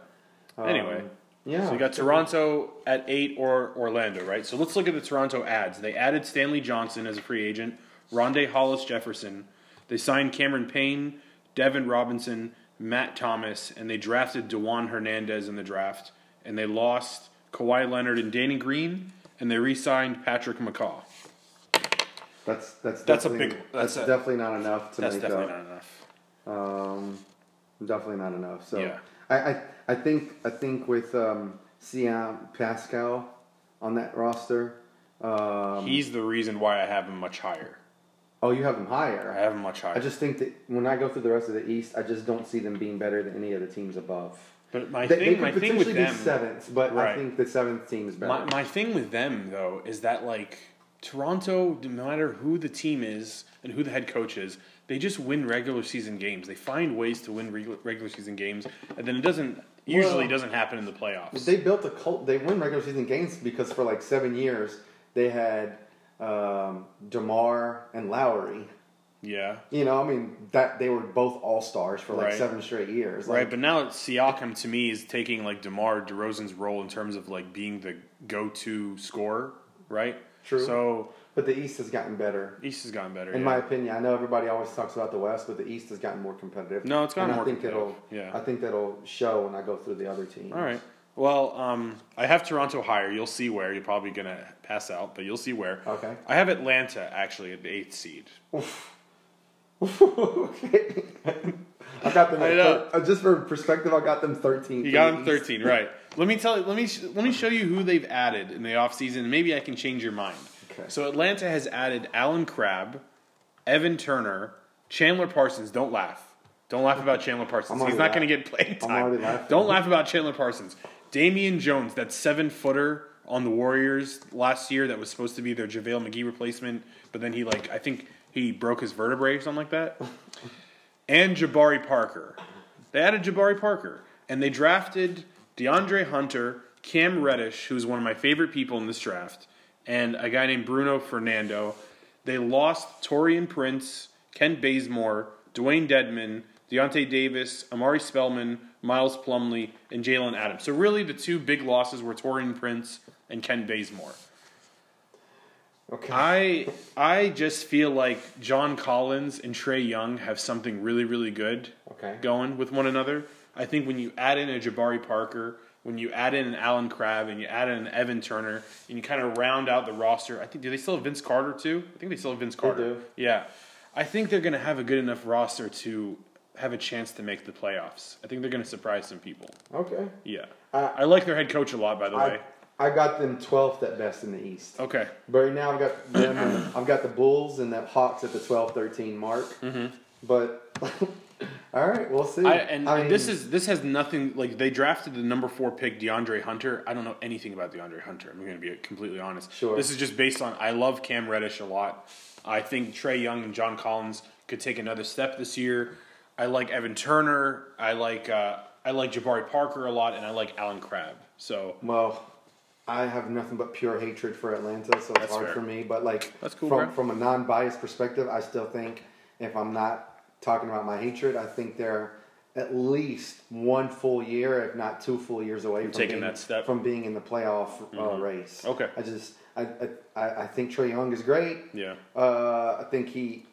Um, Anyway. yeah. So you got Toronto at eight or Orlando, right? So let's look at the Toronto ads. They added Stanley Johnson as a free agent, Rondae Hollis Jefferson. They signed Cameron Payne, Devin Robinson, Matt Thomas, and they drafted Dewan Hernandez in the draft. And they lost Kawhi Leonard and Danny Green, and they re-signed Patrick McCaw. That's that's That's a definitely- big- That's, that's a- definitely not enough to That's make definitely up. not enough. Um, definitely not enough. So Yeah. I, I I think I think with um, Siakam Pascal on that roster. Um, He's the reason why I have him much higher. oh, you have him higher. I have him much higher. I just think that when I go through the rest of the East, I just don't see them being better than any of the teams above. But my they, thing, they could my thing with be them, seventh, but Right. I think the seventh team is better. My, my thing with them though is that like Toronto, no matter who the team is and who the head coach is, they just win regular season games. They find ways to win regular, regular season games, and then it doesn't usually Well, doesn't happen in the playoffs. They built a cult. They win regular season games because for like seven years they had um, Demar and Lowry. Yeah, You know, I mean that they were both all stars for like Right. seven straight years. right. But now Siakam to me is taking like Demar Derozan's role in terms of like being the go-to scorer, right? True. So but the East has gotten better. East has gotten better. In yeah. my opinion, I know everybody always talks about the West, but the East has gotten more competitive. No, it's gotten and more I think competitive. it'll. Yeah. I think that'll show when I go through the other teams. All right. Well, um, I have Toronto higher. You'll see where. You're probably gonna pass out, but you'll see where. Okay. I have Atlanta actually at the eighth seed. Okay. I got them. I know. thir- uh, just for perspective, I got them thirteen. You got them 13, right? Let me tell you. Let me sh- let me show you who they've added in the offseason, and maybe I can change your mind. Okay. So Atlanta has added Allen Crabbe, Evan Turner, Chandler Parsons. Don't laugh. Don't laugh about Chandler Parsons. He's not going to get playing I'm time. Don't laugh about Chandler Parsons. Damian Jones, that seven footer on the Warriors last year, that was supposed to be their JaVale McGee replacement, but then he like I think he broke his vertebrae or something like that. and Jabari Parker. They added Jabari Parker, and they drafted DeAndre Hunter, Cam Reddish, who's one of my favorite people in this draft, and a guy named Bruno Fernando. They lost Taurean Prince, Kent Bazemore, Dewayne Dedmon, Deyonta Davis, Omari Spellman, Miles Plumlee, and Jalen Adams. So really, the two big losses were Taurean Prince and Kent Bazemore. Okay. I I just feel like John Collins and Trae Young have something really really good Okay. going with one another. I think when you add in a Jabari Parker, when you add in an Allen Crabbe, and you add in an Evan Turner, and you kind of round out the roster. I think do they still have Vince Carter too? I think they still have Vince Carter. do. Yeah, I think they're going to have a good enough roster to have a chance to make the playoffs. I think they're going to surprise some people. Okay. Yeah, Uh, I like their head coach a lot. By the way. I, got them twelfth at best in the East. Okay. But right now I've got them. and I've got the Bulls and the Hawks at the 12-13 mark. Mm-hmm. But all right, we'll see. I, and, I and mean, this is this has nothing like they drafted the number four pick DeAndre Hunter. I don't know anything about DeAndre Hunter. I'm going to be completely honest. Sure. This is just based on I love Cam Reddish a lot. I think Trae Young and John Collins could take another step this year. I like Evan Turner. I like uh, I like Jabari Parker a lot, and I like Allen Crabbe. So well. I have nothing but pure hatred for Atlanta, so it's That's hard fair. for me. But like cool, from from a non-biased perspective, I still think if I'm not talking about my hatred, I think they're at least one full year, if not two full years away from taking being, that step. from being in the playoff uh, Mhm. race. Okay. I just I, I I- think Trae Young is great. Yeah. Uh, I think he,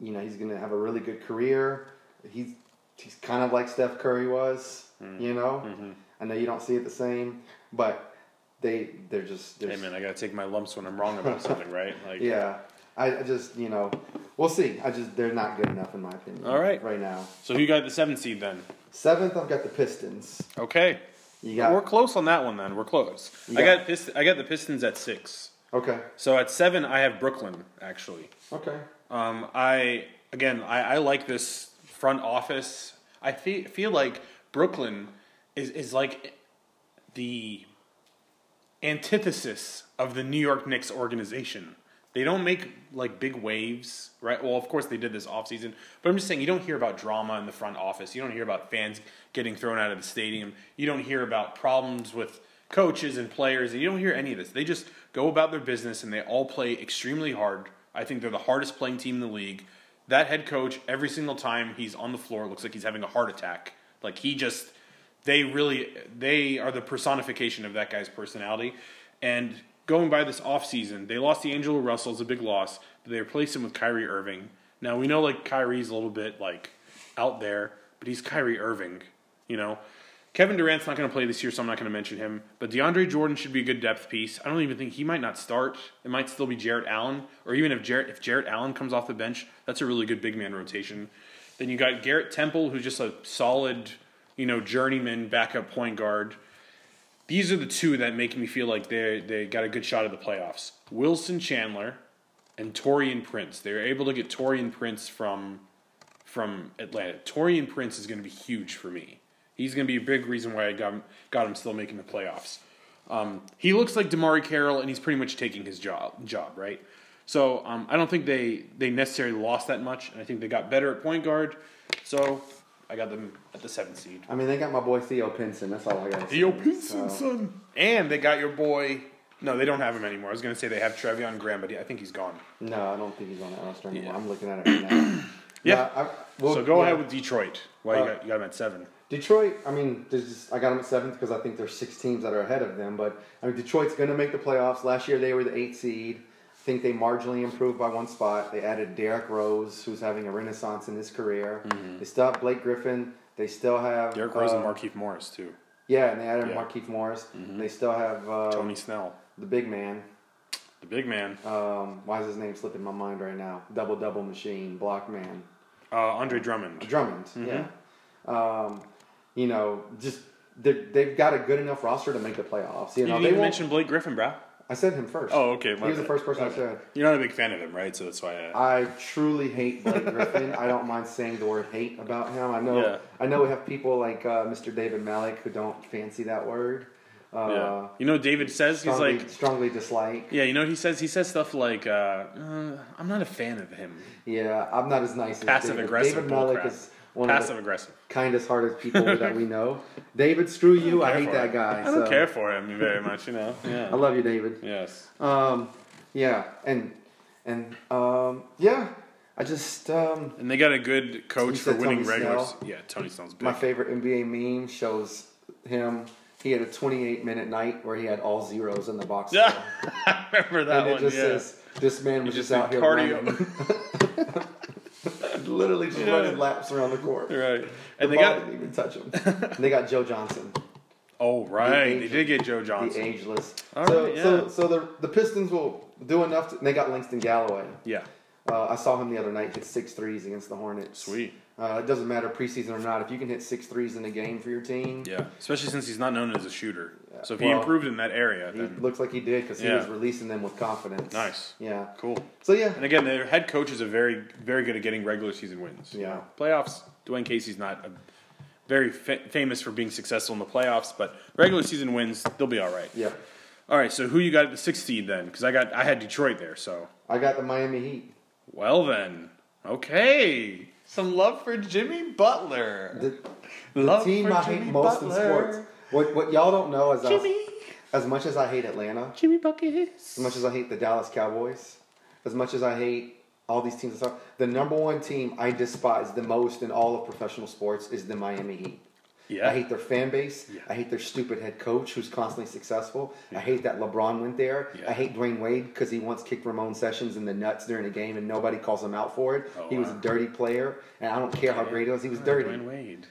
you know, he's going to have a really good career. He's he's kind of like Steph Curry was. Mm. You know, Mhm. I know you don't see it the same, but they they're just they're Hey man, I gotta take my lumps when I'm wrong about something, right? Like, yeah. I, just you know we'll see. I just they're not good enough in my opinion. All right. right now. So who got the seventh seed then? Seventh, I've got the Pistons. Okay. You got We're close on that one then. We're close. You I got- got Pist- I got the Pistons at six. okay, So at seven, I have Brooklyn actually. okay. Um, I again, I, I like this front office. I feel feel like Brooklyn is is like the antithesis of the New York Knicks organization. They don't make like big waves, right? Well, of course they did this offseason, but I'm just saying you don't hear about drama in the front office. You don't hear about fans getting thrown out of the stadium. You don't hear about problems with coaches and players, you don't hear any of this. They just go about their business and they all play extremely hard. I think they're the hardest playing team in the league. That head coach, every single time he's on the floor, looks like he's having a heart attack. Like he just they really they are the personification of that guy's personality. And going by this offseason, they lost D'Angelo Russell, it's a big loss. But they replaced him with Kyrie Irving. Now we know like Kyrie's a little bit like out there, but he's Kyrie Irving, you know. Kevin Durant's not going to play this year, so I'm not going to mention him. But DeAndre Jordan should be a good depth piece. I don't even think he might not start. It might still be Jarrett Allen, or even if Jarrett if Jarrett Allen comes off the bench, that's a really good big man rotation. Then you got Garrett Temple, who's just a solid, you know, journeyman backup point guard. These are the two that make me feel like they they got a good shot at the playoffs. Wilson Chandler and Taurean Prince. They were able to get Taurean Prince from from Atlanta. Taurean Prince is going to be huge for me. He's going to be a big reason why I got him, got him still making the playoffs. Um, he looks like DeMarre Carroll, and he's pretty much taking his job. Job right. So um, I don't think they they necessarily lost that much, and I think they got better at point guard. So I got them at the seventh seed. I mean, they got my boy Theo Pinson. That's all I got. Theo Pinson, son. And they got your boy. No, they don't have him anymore. I was going to say they have Treveon Graham, but he, I think he's gone. No, I don't think he's on that roster anymore. Yeah. I'm looking at it right now. Yeah. I, well, so go yeah. ahead with Detroit. Why you Uh, got you got him at seven? Detroit. I mean, just, I got them at seventh because I think there's six teams that are ahead of them. But I mean, Detroit's going to make the playoffs. Last year they were the eighth seed. I think they marginally improved by one spot. They added Derrick Rose, who's having a renaissance in his career. They still have Blake Griffin. They still have Mm-hmm. Derrick Rose and uh, Markieff Morris too. Yeah, and they added Yeah. Markieff Morris. They still have uh, Tony Snell, the big man. the big man. Um, why is his name slipping my mind right now? Double double machine, block man. Uh, Andre Drummond. Drummond, Mm-hmm. yeah. Um, you know, just they- they've got a good enough roster to make the playoffs. You You know, didn't they even mention Blake Griffin, bro. I said him first. Oh, okay. he was the first person I said. You're not a big fan of him, right? So that's why. I, I truly hate Blake Griffin. I don't mind saying the word hate about him. I know. Yeah. I know we have people like uh, Mr. David Malik who don't fancy that word. Uh, yeah. You know, David says he's like. strongly dislike. Yeah, you know he says? He says stuff like, uh, uh, "I'm not a fan of him." Yeah, I'm not as nice as Passive David. aggressive David Malik is one Passive of the aggressive. kindest hearted people that we know. David, screw you. I, Care hate that him. guy. I don't so- care for him very much, you know. Yeah. I love you, David. Yes. Um, yeah, and and um, yeah, I just um, And they got a good coach for winning Tony regulars. Snell? Yeah, Tony Snell's big. my favorite NBA meme shows him. He had a 28 minute night where he had all zeros in the box. Yeah. I remember that and it just yeah. says this man was just, just out did here cardio. Literally just Yeah. running laps around the court. right. The And they ball got didn't even touch him. they got Joe Johnson. oh right, they did get Joe the Johnson. ageless. All so, right, yeah. so, so the the Pistons will do enough. To, they got Langston Galloway. Yeah, Uh, I saw him the other night hit six threes against the Hornets. sweet. Uh, it doesn't matter preseason or not. If you can hit six threes in a game for your team, Yeah, especially since he's not known as a shooter. So if he improved in that area, he then looks like he did because he Yeah. was releasing them with confidence. nice, Yeah. cool. So yeah, And again, their head coaches are very, very good at getting regular season wins. Yeah. playoffs. Dwane Casey's not a, very fa- famous for being successful in the playoffs, but regular season wins, they'll be all right. yeah. All right, so who you got at the sixth seed then? Because I got I had Detroit there. So I got the Miami Heat. well then, okay, some love for Jimmy Butler. The, the Love team for I Jimmy hate most in sports. What what y'all don't know is Jimmy. as much as I hate Atlanta, Jimmy Buckets. as much as I hate the Dallas Cowboys, as much as I hate all these teams, the number one team I despise the most in all of professional sports is the Miami Heat. Yeah. I hate their fan base. Yeah. I hate their stupid head coach who's constantly successful. I hate that LeBron went there. Yeah. I hate Dwyane Wade because he once kicked Ramon Sessions in the nuts during a game and nobody calls him out for it. Oh, he was a dirty player, and I don't care how great he was. He was dirty. Dwyane Wade.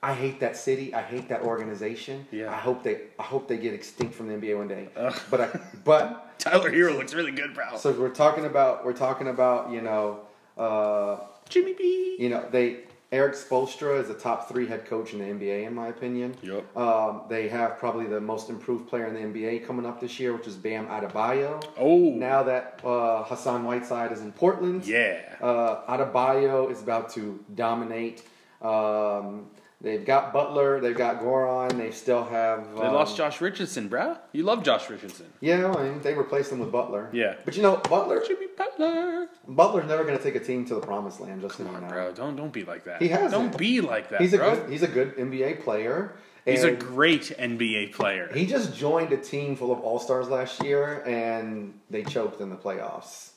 I hate that city. I hate that organization. Yeah. I hope they. I hope they get extinct from the NBA one day. Ugh. But I. But Tyler Herro looks really good, bro. so we're talking about. We're talking about. You know. Uh, Jimmy B. you know they. Erik Spoelstra is a top three head coach in the NBA, in my opinion. Yep. Um, they have probably the most improved player in the NBA coming up this year, which is Bam Adebayo. Oh. Now that uh, Hassan Whiteside is in Portland, Yeah. uh, Adebayo is about to dominate. Um, they've got Butler, they've got Goran, they still have. They um, lost Josh Richardson, bro. You love Josh Richardson. Yeah, I mean, they replaced him with Butler. Yeah. but you know, Butler, Jimmy Butler. Butler's never going to take a team to the promised land. Just Come on, know. bro. Don't don't be like that. He hasn't. Don't be like that, He's a bro. good, he's a good NBA player. He's a great NBA player. He just joined a team full of all stars last year, and they choked in the playoffs.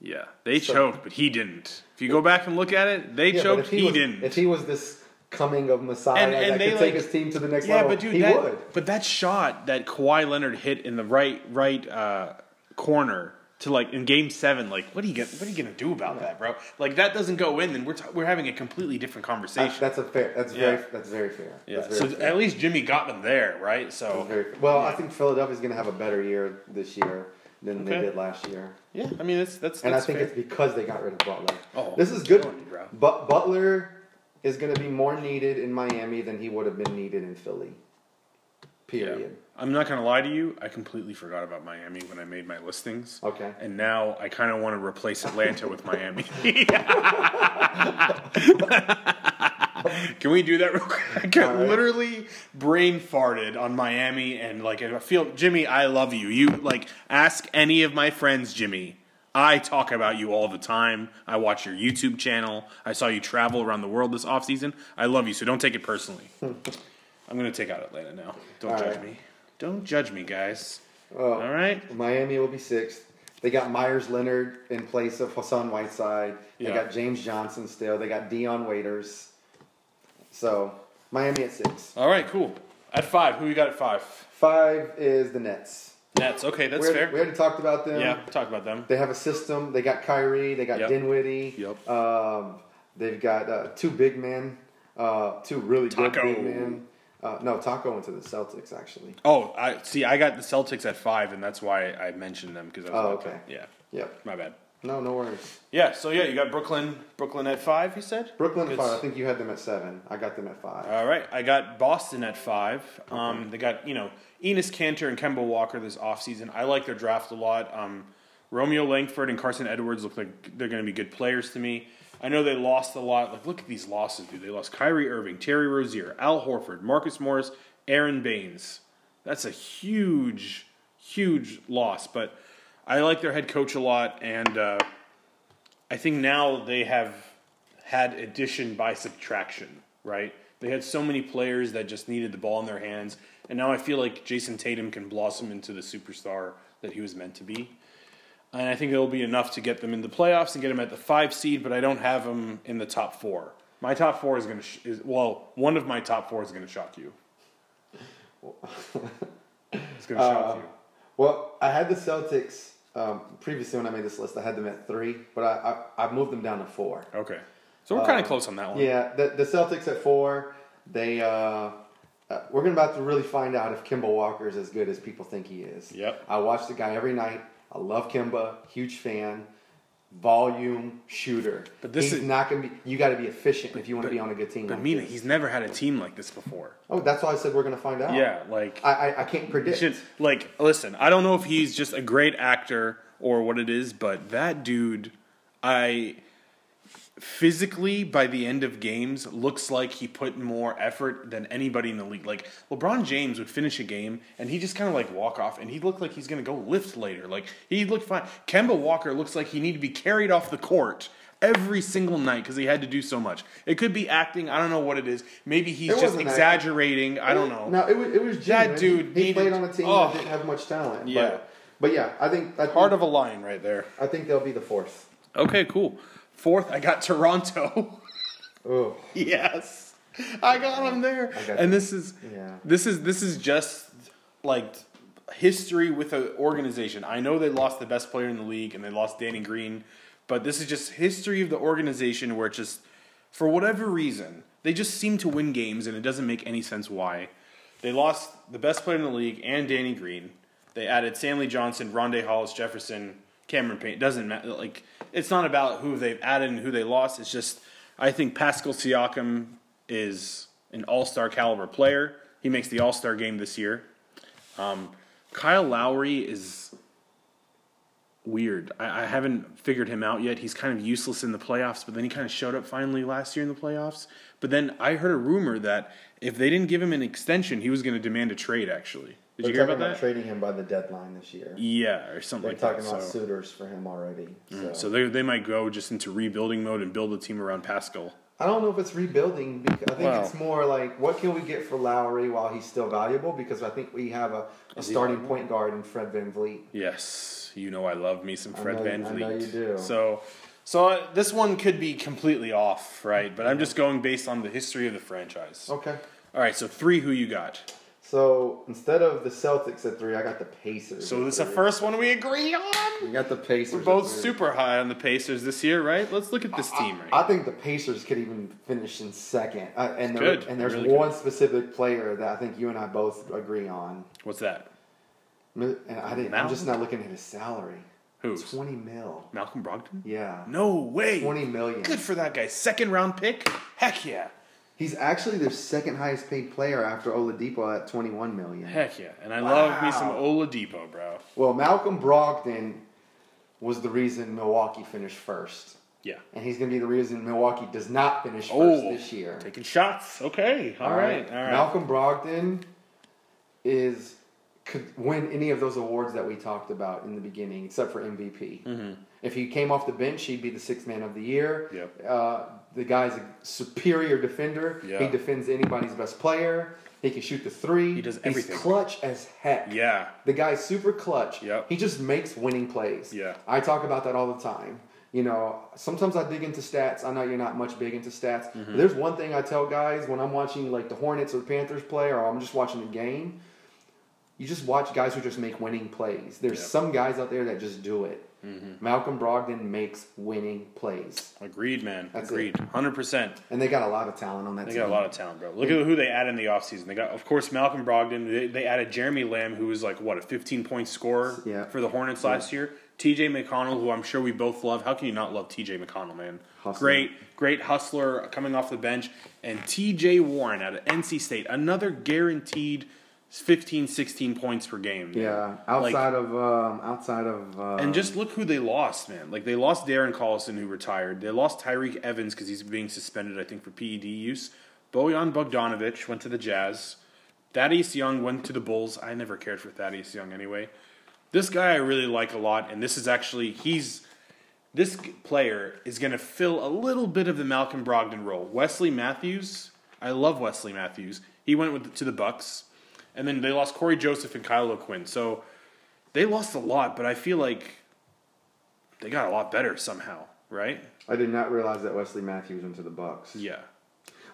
yeah, they So- choked, but he didn't. If you go back and look at it, they Yeah, choked. if He, was, didn't. If he was this coming of Messiah And- and that they, could take his team to the next yeah, level, but dude, he that, would. but that shot that Kawhi Leonard hit in the right right uh, corner to like in Game Seven, like what are you gonna what are you gonna do about that, bro? Like that doesn't go in, then we're t- we're having a completely different conversation. That's, that's a fair. That's Yeah. very. That's very fair. yeah, That's so very fair. at least Jimmy got them there, right? So very well, I think Philadelphia's going to have a better year this year than they did last year, yeah, I mean that's that's, and I think fair. it's because they got rid of Butler. Oh, this is good. But Butler is going to be more needed in Miami than he would have been needed in Philly. Period. Yeah. I'm not gonna lie to you. I completely forgot about Miami when I made my listings. Okay. And now I kind of want to replace Atlanta with Miami. Can we do that real quick? I right. literally brain farted on Miami and like I feel Jimmy, I love you. You like ask any of my friends, Jimmy. I talk about you all the time. I watch your YouTube channel. I saw you travel around the world this offseason. I love you, so don't take it personally. I'm gonna take out Atlanta now. Don't All judge right. me. Don't judge me, guys. Oh, All right. Miami will be sixth. They got Meyers Leonard in place of Hassan Whiteside. They Yeah. got James Johnson still. They got Dion Waiters. So Miami at six. All right. Cool. At five, who you got at five? Five is the Nets. Nets. Okay, that's we, fair. already, we already talked about them. yeah, talked about them. They have a system. They got Kyrie. They got Yep. Dinwiddie. Yep. Um, they've got uh, two big men. Uh, two really good big men. Uh, no, Tacko went to the Celtics actually. Oh, I see. I got the Celtics at five, and that's why I mentioned them because I was Oh, like, okay. yeah, Yep. my bad. No, no worries. Yeah. So yeah, you got Brooklyn. Brooklyn at five. You said Brooklyn at five. I think you had them at seven. I got them at five. All right, I got Boston at five. Um, they got you know Enes Kanter and Kemba Walker this offseason. I like their draft a lot. Um, Romeo Langford and Carsen Edwards look like they're going to be good players to me. I know they lost a lot. Like look at these losses, dude. They lost Kyrie Irving, Terry Rozier, Al Horford, Marcus Morris, Aron Baynes. That's a huge, huge loss. But I like their head coach a lot, and uh, I think now they have had addition by subtraction, right? They had so many players that just needed the ball in their hands, and now I feel like Jayson Tatum can blossom into the superstar that he was meant to be. And I think it'll be enough to get them in the playoffs and get them at the five seed, but I don't have them in the top four. My top four is going to, sh- is, well, one of my top four is going to shock you. It's going to shock Uh, you. Well, I had the Celtics um, previously when I made this list. I had them at three, but I I, I moved them down to four. Okay. So we're kind of close on that one. Yeah, the, the Celtics at four. They uh, uh, we're gonna about to really find out if Kemba Walker is as good as people think he is. Yep. I watch the guy every night. I love Kimba. Huge fan. Volume shooter. But this He's is- not gonna be. You got to be efficient if you want to be on a good team. But like Mina, this. he's never had a team like this before. Oh, that's why I said we're gonna find out. Yeah, like I I, I can't predict. should like listen. I don't know if he's just a great actor or what it is, but that dude, I physically by the end of games looks like he put more effort than anybody in the league. Like LeBron James would finish a game and he just kind of like walk off and he looked like he's gonna go lift later. Like he looked fine. Kemba Walker looks like he need to be carried off the court every single night because he had to do so much. It could be acting. I don't know what it is. Maybe he's just wasn't acting. exaggerating. I don't know. No, it was it was That dude he, he played on a team oh. that didn't have much talent. Yeah. But, but yeah, I think I think, of a lion right there. I think they'll be the fourth. Okay, cool. Fourth, I got Toronto. Oh, yes, I got them there. Got And this is yeah. this is this is just like history with an organization. I know they lost the best player in the league and they lost Danny Green, but this is just history of the organization where it just for whatever reason they just seem to win games and it doesn't make any sense why. They lost the best player in the league and Danny Green. They added Stanley Johnson, Rondae Hollis, Jefferson, Cameron Payne. Doesn't matter. Like it's not about who they've added and who they lost. It's just I think Pascal Siakam is an All Star caliber player. He makes the All Star game this year. Um, Kyle Lowry is weird. I, I haven't figured him out yet. He's kind of useless in the playoffs, but then he kind of showed up finally last year in the playoffs. But then I heard a rumor that if they didn't give him an extension, he was going to demand a trade. Actually, did They're you hear talking about about that? trading him by the deadline this year. yeah, or something They're like talking that. about so. suitors for him already. So, So they they might go just into rebuilding mode and build a team around Pascal. I don't know if it's rebuilding. Because I think Well- it's more like what can we get for Lowry while he's still valuable? Because I think we have a, a starting point guard in Fred VanVleet. Yes, you know I love me some I Fred know- Van I Vliet. know you do. So, so uh, this one could be completely off, right? But I'm just going based on the history of the franchise. Okay. All right, so three. Who you got? So instead of the Celtics at three, I got the Pacers. So this is the first one we agree on. We got the Pacers. We're both super high on the Pacers this year, right? Let's look at this team right. I think the Pacers could even finish in second. Uh, and there, Good. and there's Really good. one specific player that I think you and I both agree on. What's that? And I didn't, I'm just not looking at his salary. Who's Twenty mil. Malcolm Brogdon? Yeah. No way. Twenty million. Good for that guy. Second round pick. Heck yeah. He's actually their second highest paid player after Oladipo at 21 million. Heck yeah. And I love me some Wow. Oladipo, bro. Well, Malcolm Brogdon was the reason Milwaukee finished first. Yeah. And he's going to be the reason Milwaukee does not finish first Oh, this year. Taking shots. Okay. All right. All right. Malcolm Brogdon is could win any of those awards that we talked about in the beginning, except for MVP. Mm-hmm. If he came off the bench, he'd be the sixth man of the year. Yep. Uh, the guy's a superior defender. Yeah. He defends anybody's best player. He can shoot the three. He does everything. He's clutch as heck. Yeah. The guy's super clutch. Yep. He just makes winning plays. Yeah. I talk about that all the time. You know, sometimes I dig into stats. I know you're not much big into stats. Mm-hmm. But there's one thing I tell guys when I'm watching like the Hornets or the Panthers play, or I'm just watching a game. You just watch guys who just make winning plays. There's Yep. some guys out there that just do it. Mm-hmm. Malcolm Brogdon makes winning plays, Agreed, man. That's Agreed. 100%. and they got a lot of talent on that They team. got a lot of talent, bro. Look at who they added in the offseason. They got, of course, Malcolm Brogdon. They, they added Jeremy Lamb, who was like, what, a 15 point scorer Yeah. for the Hornets last year. TJ McConnell, who I'm sure we both love. How can you not love TJ McConnell, man? Hustler. Great, great hustler coming off the bench. And TJ Warren out of NC State, another guaranteed 15, 16 points per game. Yeah, Like- outside of um, outside of uh, And just look who they lost, man. Like they lost Darren Collison, who retired. They lost Tyreke Evans because he's being suspended, I think, for PED use. Bojan Bogdanovic went to the Jazz. Thaddeus Young went to the Bulls. I never cared for Thaddeus Young anyway. This guy I really like a lot, and this is actually he's this player is going to fill a little bit of the Malcolm Brogdon role. Wesley Matthews, I love Wesley Matthews. He went with, to the Bucks, and then they lost Cory Joseph and Kyle O'Quinn. So they lost a lot, but I feel like they got a lot better somehow, right? I did not realize that Wesley Matthews went to the Bucks. Yeah.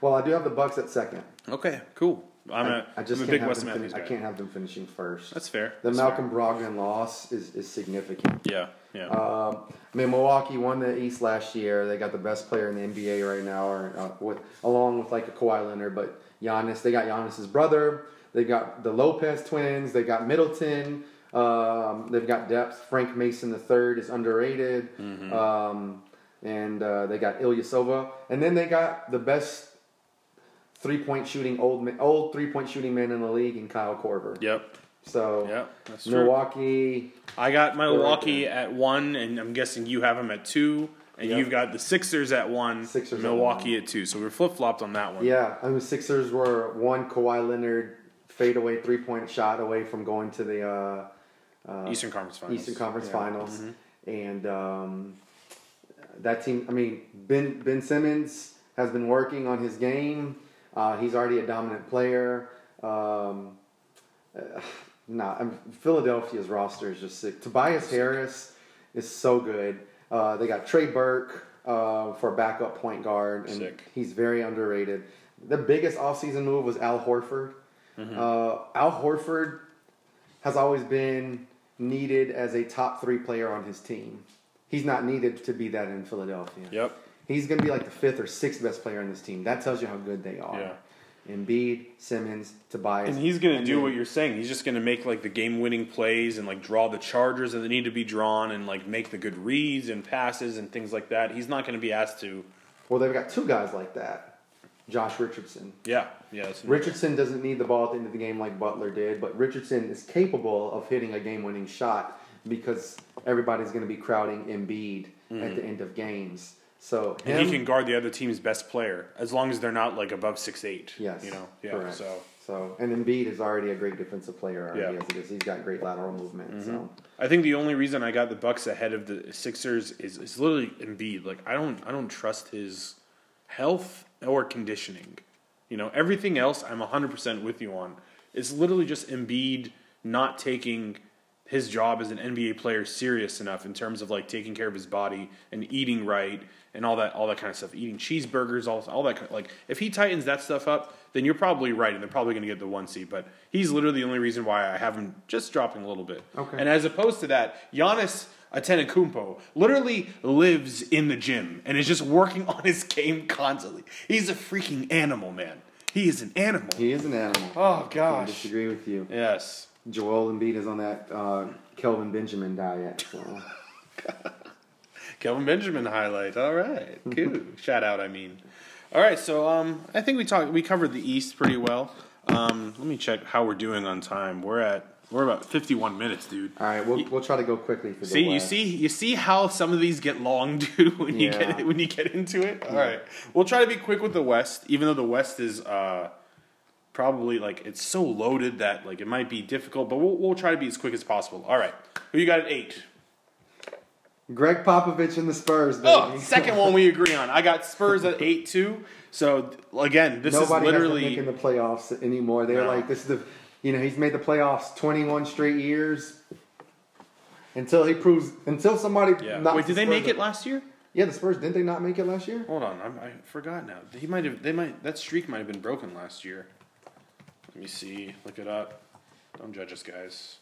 Well, I do have the Bucks at second. Okay, cool. I'm a, I just am a big Wesley them fin- Matthews I can't have them finishing first. That's fair. the That's Malcolm Brogdon loss is, is significant. Yeah, yeah. Um, I mean, Milwaukee won the East last year. They got the best player in the NBA right now, or uh, with along with like a Kawhi Leonard. But Giannis, they got Giannis's brother. They got the Lopez twins. They've got Middleton. Um, they've got depth. Frank Mason the third is underrated. Mm-hmm. Um, and uh, they got Ilyasova. And then they got the best three point shooting old old three point shooting man in the league in Kyle Korver. yep, So yep. That's true. Milwaukee. I got Milwaukee at one, and I'm guessing you have them at two, and Yep. you've got the Sixers at one, Sixers at Milwaukee one. at, two. So we're flip flopped on that one. Yeah, I mean Sixers were one Kawhi Leonard fadeaway three point shot away from going to the uh, uh, Eastern Conference Finals. Eastern Conference Yeah. Mm-hmm. Finals, and um, that team. I mean, Ben Ben Simmons has been working on his game. Uh, he's already a dominant player. Um, uh, nah, I'm, Philadelphia's roster is just sick. Tobias Harris is so good. Uh, they got Trey Burke uh, for backup point guard, and Sick. he's very underrated. The biggest offseason move was Al Horford. Uh, Al Horford has always been needed as a top three player on his team. He's not needed to be that in Philadelphia. Yep. He's going to be like the fifth or sixth best player on this team. That tells you how good they are. Yeah. Embiid, Simmons, Tobias. And he's gonna do then- what you're saying. He's just gonna make like the game winning plays and like draw the chargers that need to be drawn and like make the good reads and passes and things like that. He's not gonna be asked to. Well, they've got two guys like that. Josh Richardson. Yeah, yeah. Richardson doesn't need the ball at the end of the game like Butler did, but Richardson is capable of hitting a game-winning shot because everybody's going to be crowding Embiid at the end of games. So Mm-hmm. and he can guard the other team's best player as long as they're not like above six eight. Yes, you know. Yeah. correct. So So and Embiid is already a great defensive player already Yeah. as it is. He's got great lateral movement. So I think the only reason I got the Bucks ahead of the Sixers is, is literally Embiid. Like I don't I don't trust his health or conditioning. You know, everything else I'm 100% with you on. It's literally just Embiid not taking his job as an NBA player serious enough in terms of like taking care of his body and eating right and all that all that kind of stuff. Eating cheeseburgers, all all that kind like if he tightens that stuff up, then you're probably right and they're probably going to get the one seed, but he's literally the only reason why I have him just dropping a little bit. Okay. And as opposed to that, Giannis Antetokounmpo literally lives in the gym and is just working on his game constantly. He's a freaking animal, man. He is an animal. he is an animal. Oh I gosh. disagree with you. Yes. Joel Embiid is on that uh, Kelvin Benjamin diet. So. Kelvin Benjamin highlight. All right. Cool. Shout out, I mean. All right, so um I think we talked we covered the East pretty well. Um let me check how we're doing on time. We're at we're about 51 minutes, dude. All right, we'll, we'll try to go quickly for the See, you see, you see how some of these get long, dude. When you Yeah. get when you get into it. All right, we'll try to be quick with the West, even though the West is uh, probably like it's so loaded that like it might be difficult, but we'll, we'll try to be as quick as possible. All right, who you got at eight? Gregg Popovich and the Spurs. Baby. Oh, second one we agree on. I got Spurs at eight two. So again, this Nobody is literally making the playoffs anymore. They're No. like, this is the, you know, he's made the playoffs 21 straight years. Until he proves, until somebody. yeah. knocks Wait, the did they Spurs make it last year? Yeah, the Spurs didn't they not make it last year? Hold on, I'm, I forgot now. He might have. They might. That streak might have been broken last year. Let me see. Look it up. Don't judge us, guys.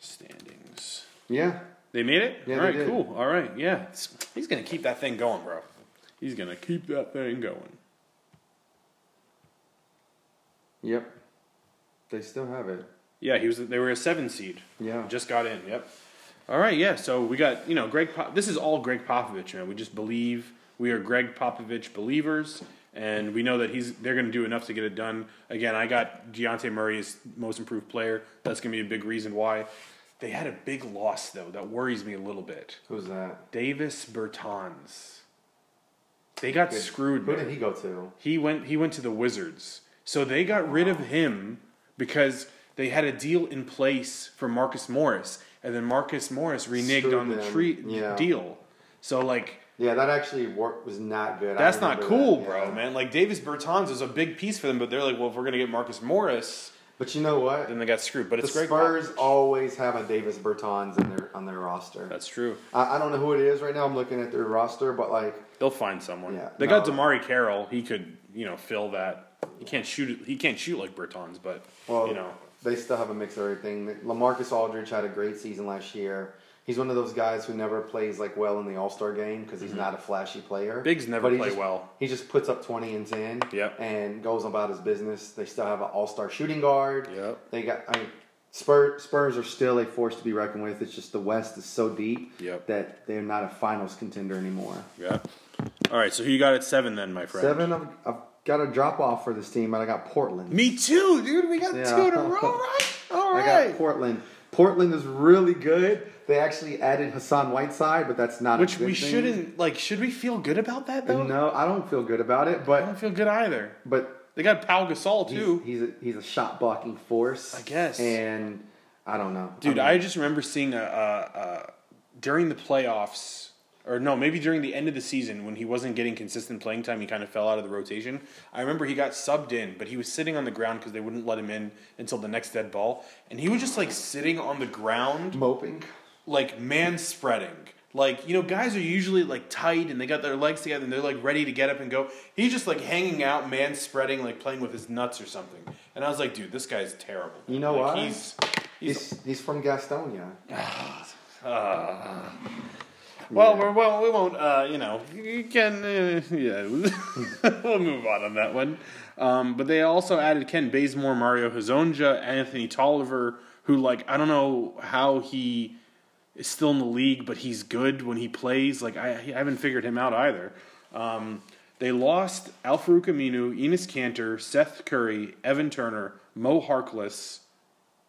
Standings. Yeah, They made it. Yeah, All they right. did. Cool. All right. Yeah. He's gonna keep that thing going, bro. He's gonna keep that thing going. Yep. They still have it. Yeah. He was. They were a seven seed. Yeah. Just got in. Yep. All right. Yeah. So we got you know Greg. Pop- this is all Gregg Popovich, man. We just believe we are Gregg Popovich believers, and we know that he's they're going to do enough to get it done. Again, I got Dejounte Murray as most improved player. That's going to be a big reason why. They had a big loss though that worries me a little bit. Who's that? Davis Bertans. They got screwed. Who man. did he go to? He went he went to the Wizards. So they got rid of him because they had a deal in place for Marcus Morris, and then Marcus Morris reneged Screwed on the them. Yeah. deal. So like Yeah, that actually was not good. I that's not remember cool, that, bro, yeah. man. Like Davis Bertans is a big piece for them, but they're like, well, if we're gonna get Marcus Morris, But you know what? then they got screwed. But The it's Greg Spurs always have a Davis Bertans in their on their roster. That's true. I, I don't know who it is right now. I'm looking at their roster, but like They'll find someone. Yeah, they no. got DeMarre Carroll. He could, you know, fill that. He can't shoot. He can't shoot like Bertans, but Well, you know, they still have a mix of everything. Lamarcus Aldridge had a great season last year. He's one of those guys who never plays like well in the All Star game because he's not a flashy player. Mm-hmm. Bigs never play just- well. He just puts up twenty and ten. Yep. And goes about his business. They still have an All Star shooting guard. Yep. They got. I mean, Spurs, Spurs are still a force to be reckoned with. It's just the West is so deep Yep. that they're not a finals contender anymore. Yeah. All right, so who you got at seven then, my friend? Seven, I've, I've got a drop off for this team, but I got Portland. Me too, dude. We got Yeah. two in a row, right? All I got Portland. Portland is really good. They actually added Hassan Whiteside, but that's not a Which we thing. shouldn't like. Should we feel good about that though? No, I don't feel good about it, But I don't feel good either. but They got Pau Gasol too, he's a, he's a shot blocking force. I guess. And I don't know, dude. mean, I just remember seeing a, a, a during the playoffs or no, maybe during the end of the season when he wasn't getting consistent playing time, he kind of fell out of the rotation. I remember he got subbed in, but he was sitting on the ground because they wouldn't let him in until the next dead ball, and he was just like sitting on the ground, Moping. like man spreading. Like you know, guys are usually like tight and they got their legs together and they're like ready to get up and go. He's just like hanging out, man spreading, like playing with his nuts or something. And I was like, dude, this guy's terrible. You know like, why? He's he's He's he's from Gastonia. Ah. Well, we're, well, we won't. Uh, you know, you can. Uh, yeah, we'll move on on that one. Um, but they also added Ken Bazemore, Mario Hezonja, Anthony Tolliver, who like I don't know how he is still in the league, but he's good when he plays. Like I, I haven't figured him out either. Um, they lost Al Farouq Aminu, Enes Kanter, Seth Curry, Evan Turner, Mo Harkless,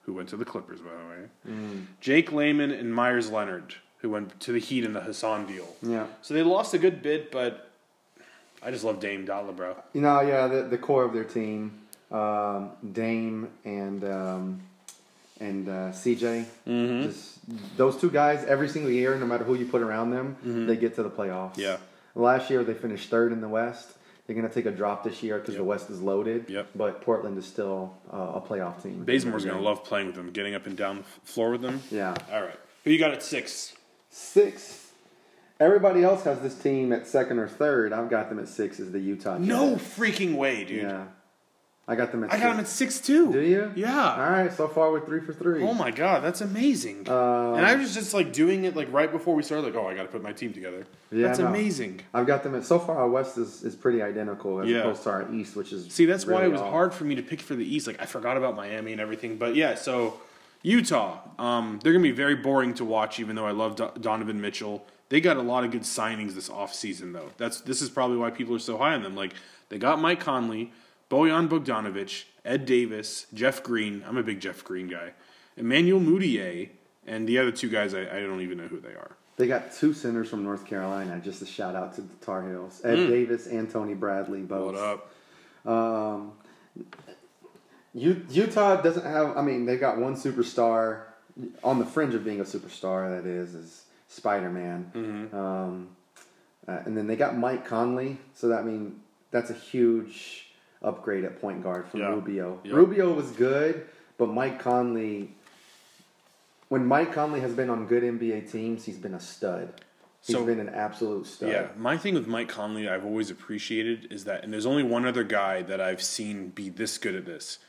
who went to the Clippers by the way, Jake Layman, and Meyers Leonard, who went to the Heat in the Hassan deal. Yeah. So they lost a good bit, but I just love Dame Dollar, bro. You know, yeah, the, the core of their team, um, Dame and um, and uh, CJ, Mm-hmm. just those two guys. Every single year, no matter who you put around them, they get to the playoffs. Mm-hmm. Yeah. Last year they finished third in the West. They're going to take a drop this year because Yep. the West is loaded. Yep. But Portland is still uh, a playoff team. Bazemore's gonna love playing with them, getting up and down the floor with them. Yeah. All right. Who you got at six? Six. Everybody else has this team at second or third. I've got them at six as the Utah. No freaking way, dude. Yeah. I got them at. I six. got him at six too. Do you? Yeah. All right. So far, we're three for three. Oh my god, that's amazing. Um, and I was just like doing it like right before we started, like, oh, I got to put my team together. Yeah, that's no. amazing. I've got them at. So far, our West is, is pretty identical as Yeah. opposed to our East, which is See, that's why it was off. hard for me to pick for the East. Like I forgot about Miami and everything, but yeah. So Utah, um, they're gonna be very boring to watch. Even though I love Do- Donovan Mitchell, they got a lot of good signings this offseason, though. That's this is probably why people are so high on them. Like they got Mike Conley, Bojan Bogdanovic, Ed Davis, Jeff Green. I'm a big Jeff Green guy. Emmanuel Mudiay, and the other two guys I, I don't even know who they are. They got two centers from North Carolina. Just a shout out to the Tar Heels: Ed Davis and Tony Bradley. Both. What up? Um, Utah doesn't have. I mean, they've got one superstar on the fringe of being a superstar. That is, is Spider Man. Mm-hmm. Um, uh, and then they got Mike Conley. So that I mean that's a huge upgrade at point guard from Yeah. Rubio. Yeah. Rubio was good, but Mike Conley. When Mike Conley has been on good NBA teams, he's been a stud. He's So- been an absolute stud. Yeah, my thing with Mike Conley, I've always appreciated is that, and there's only one other guy that I've seen be this good at this.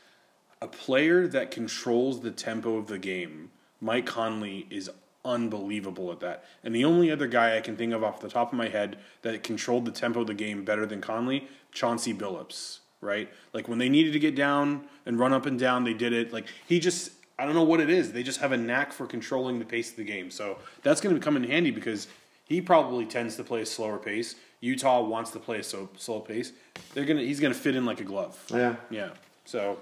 A player that controls the tempo of the game. Mike Conley is unbelievable at that. And the only other guy I can think of off the top of my head that controlled the tempo of the game better than Conley, Chauncey Billups, right? Like when they needed to get down and run up and down, they did it. Like he just, I don't know what it is. They just have a knack for controlling the pace of the game. So that's going to come in handy because he probably tends to play a slower pace. Utah wants to play a so, slow pace. They're gonna, he's going to fit in like a glove. Yeah. Yeah. So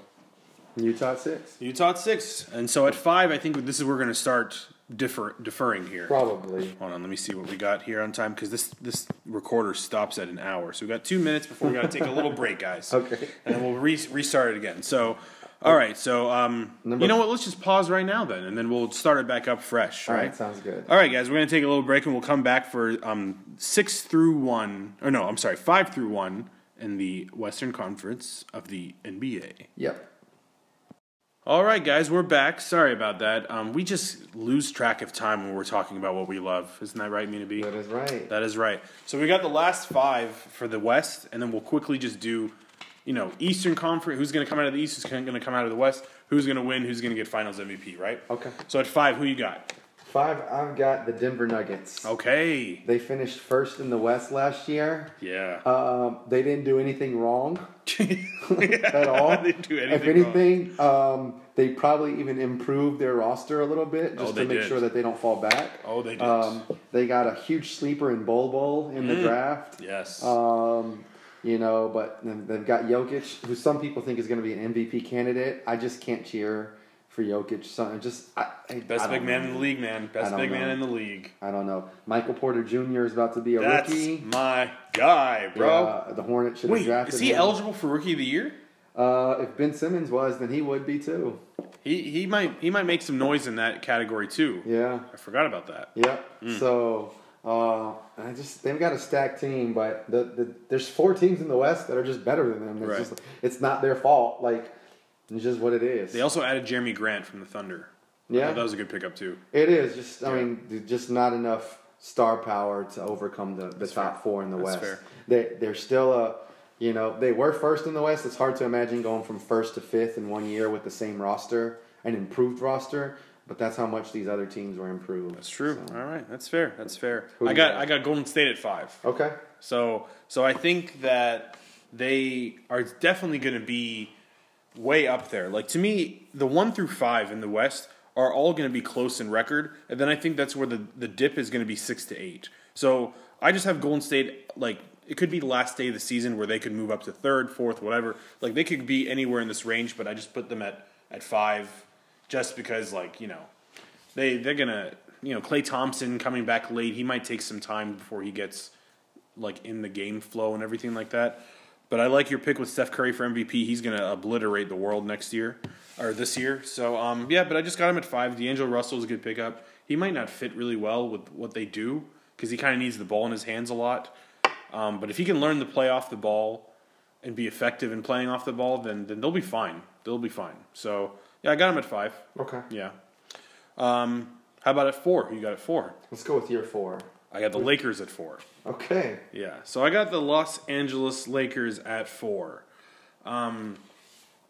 Utah at six. Utah at six, and so at five, I think this is where we're going to start differ, deferring here. Probably. Hold on, let me see what we got here on time because this this recorder stops at an hour, so we got two minutes before we got to take a little break, guys. Okay. and then we'll re- restart it again. So, all right, so um, Number- you know what? Let's just pause right now then, and then we'll start it back up fresh. All right? right, sounds good. All right, guys, we're going to take a little break and we'll come back for um, six through one, or no, I'm sorry, five through one in the Western Conference of the NBA. Yep. All right, guys, we're back. Sorry about that. Um, we just lose track of time when we're talking about what we love. Isn't that right, Mina B? That is right. That is right. So we got the last five for the West, and then we'll quickly just do, you know, Eastern Conference. Who's going to come out of the East? Who's going to come out of the West? Who's going to win? Who's going to get Finals MVP? Right. Okay. So at five, who you got? Five, I've got the Denver Nuggets. Okay. They finished first in the West last year. Yeah. Um, they didn't do anything wrong at all. they didn't do anything. if anything, um, they probably even improved their roster a little bit just Oh, to make did. sure that they don't fall back. Oh, they did. Um, they got a huge sleeper in Bol Bol in the Mm. draft. yes. Um, you know, but they've got Jokic, who some people think is going to be an MVP candidate. I just can't cheer for Jokic. So I just I, I, Best I big man know. in the league, man. Best big man in the league. I don't know. Michael Porter Jr. is about to be a That's rookie. my guy, bro. Yeah, the Hornets should have Wait, drafted is he him. eligible for Rookie of the Year? Uh, if Ben Simmons was, then he would be too. He he might he might make some noise in that category too. Yeah. I forgot about that. Yep. Hmm. So Uh, I just they've got a stacked team, but the, the there's four teams in the West that are just better than them. It's Right. just it's not their fault. Like it's just what it is. They also added Jerami Grant from the Thunder. Yeah. that was a good pickup too. It is just I Yeah. mean just not enough star power to overcome the, the top fair. four in the West. That's West. fair. They they're still a you know they were first in the West. It's hard to imagine going from first to fifth in one year with the same roster, an improved roster. But that's how much these other teams were improved. That's true. So- All right, that's fair. That's fair. Who I got got? I got Golden State at five. Okay. So so I think that they are definitely going to be way up there. Like to me, the one through five in the West are all going to be close in record, and then I think that's where the the dip is going to be six to eight. So I just have Golden State like. It could be the last day of the season where they could move up to third, fourth, whatever. Like they could be anywhere in this range, but I just put them at, at five, just because like you know they they're gonna you know Klay Thompson coming back late. He might take some time before he gets like in the game flow and everything like that. But I like your pick with Steph Curry for MVP. He's gonna obliterate the world next year or this year. So um yeah, but I just got him at five. D'Angelo Russell is a good pickup. He might not fit really well with what they do because he kind of needs the ball in his hands a lot. Um, but if he can learn to play off the ball and be effective in playing off the ball, then then they'll be fine. They'll be fine. So yeah, I got him at five. Okay. Yeah. Um, how about at four? You got at four? Let's go with year four. I got the Lakers at four. Okay. Yeah. So I got the Los Angeles Lakers at four. Um,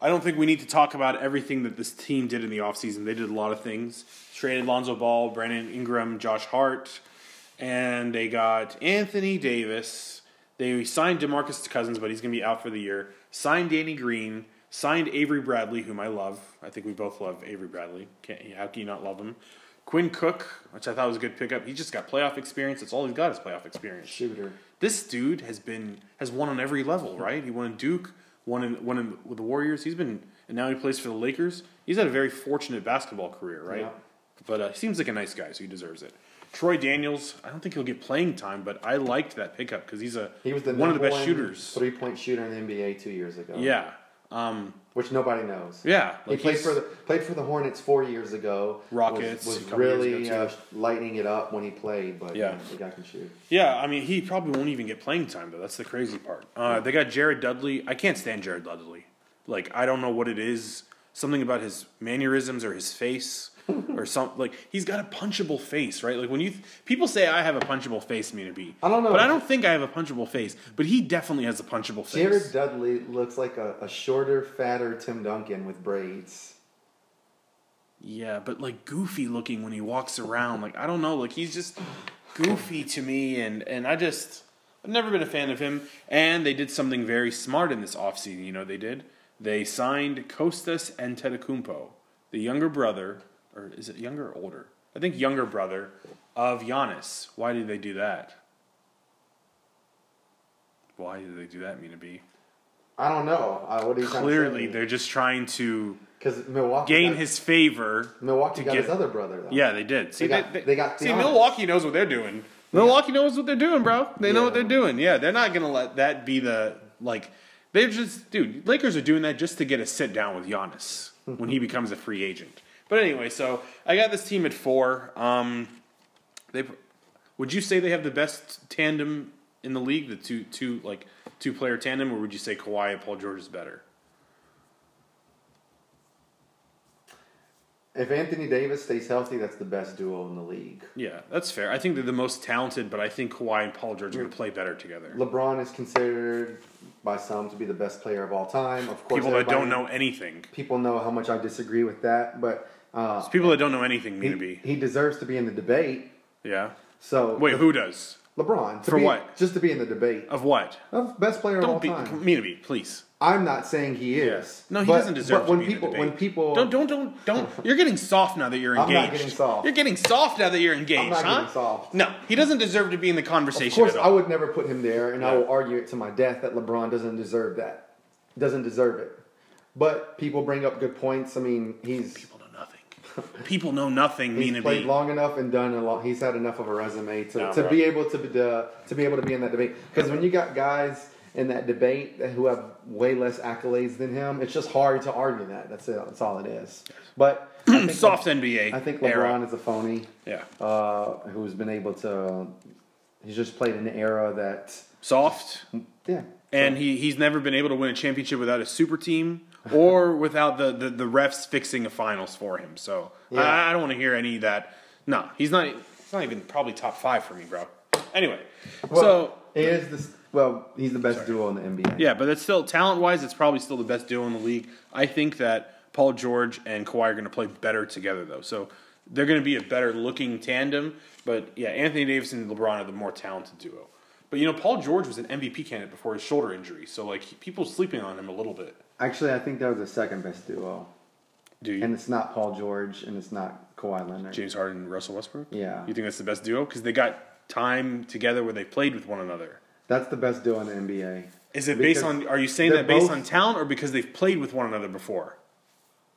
I don't think we need to talk about everything that this team did in the offseason. They did a lot of things. Traded Lonzo Ball, Brandon Ingram, Josh Hart, and they got Anthony Davis. They signed DeMarcus Cousins, but he's going to be out for the year. Signed Danny Green. Signed Avery Bradley, whom I love. I think we both love Avery Bradley. Can't, how can you not love him? Quinn Cook, which I thought was a good pickup. He just got playoff experience. That's all he's got is playoff experience Shooter. this dude has been has won on every level, right? He won in Duke, won in won in, with the Warriors. He's been and now he plays for the Lakers. He's had a very fortunate basketball career, right? Yeah. But uh, he seems like a nice guy, so he deserves it. Troy Daniels, I don't think he'll get playing time, but I liked that pickup because he's a He was the one of the best one shooters. three point shooter in the NBA two years ago. Yeah, um, which nobody knows. yeah. He like played for the played for the Hornets four years ago. Rockets was, was really uh, lighting it up when he played. But Yeah. yeah, the guy can shoot. Yeah, I mean, he probably won't even get playing time though. That's the crazy part. Uh, they got Jared Dudley. I can't stand Jared Dudley. Like, I don't know what it is. Something about his mannerisms or his face or something. Like, he's got a punchable face, right? Like when you people say I have a punchable face, Mina B. I don't know. but I don't think I have a punchable face. But he definitely has a punchable face. Jared Dudley looks like a, a shorter, fatter Tim Duncan with braids. Yeah, but like goofy looking when he walks around. Like I don't know, like he's just goofy to me and and I just I've never been a fan of him. And they did something very smart in this offseason, you know they did? They signed Kostas and Antetokounmpo, the younger brother, or is it younger or older? I think younger brother of Giannis. Why did they do that? Why did they do that, Mina B? I don't know. Uh, what are you Clearly, they're just trying to because Milwaukee gain got, his favor Milwaukee to got get- his other brother though. Yeah, they did. See, They got- they, they got see, Giannis. Milwaukee knows what they're doing. Milwaukee knows what they're doing, bro. They know what they're doing. Yeah, they're not gonna let that be the like. They're just, dude. Lakers are doing that just to get a sit down with Giannis when he becomes a free agent. But anyway, so I got this team at four. Um, they would you say they have the best tandem in the league? The two, two like two player tandem, or would you say Kawhi and Paul George is better? If Anthony Davis stays healthy, that's the best duo in the league. Yeah, that's fair. I think they're the most talented, but I think Kawhi and Paul George are going to play better together. LeBron is considered by some to be the best player of all time. Of course, People that don't know anything. people know how much I disagree with that, but uh, People that don't know anything mean to he, be. he deserves to be in the debate. Yeah. So Wait, who does? LeBron to For be- what? Just to be in the debate Of what? of best player of all Don't be time. mean to be, please. I'm not saying he is. No, he but- doesn't deserve But to when the people, debate. when people, Don't don't don't don't. You're getting soft now that you're engaged. I'm not getting soft. You're getting soft now that you're engaged, I'm not huh? getting soft. No, he doesn't deserve to be in the conversation. of course, I would never put him there, and I will argue it to my death that LeBron doesn't deserve that. Doesn't deserve it. But people bring up good points. I mean, he's People know nothing. People know nothing. he's Mean to played be. long enough and done a lot. He's had enough of a resume to, No, to bro. be able to be to be able to be in that debate. Because when you got guys in that debate who have way less accolades than him, it's just hard to argue that. That's it. That's all it is. But I think, Soft NBA. I think era. LeBron is a phony Yeah. uh, who's been able to He's just played in an era that Soft, yeah. and he, he's never been able to win a championship without a super team or without the, the, the refs fixing a finals for him. So Yeah. I, I don't want to hear any of that. No, he's not. He's not even probably top five for me, bro. Anyway, Well, so he is this. Well, he's the best duo in the NBA. yeah, but it's still talent wise, it's probably still the best duo in the league. I think that Paul George and Kawhi are going to play better together, though. So they're going to be a better looking tandem. But yeah, Anthony Davis and LeBron are the more talented duo. But you know, Paul George was an MVP candidate before his shoulder injury, so like people sleeping on him a little bit. Actually, I think that was the second best duo, Do you? and it's not Paul George, and it's not Kawhi Leonard. James Harden and Russell Westbrook? Yeah. You think that's the best duo? Because they got time together where they played with one another. That's the best duo in the NBA. Is it based on, are you saying that based both- on talent or because they've played with one another before?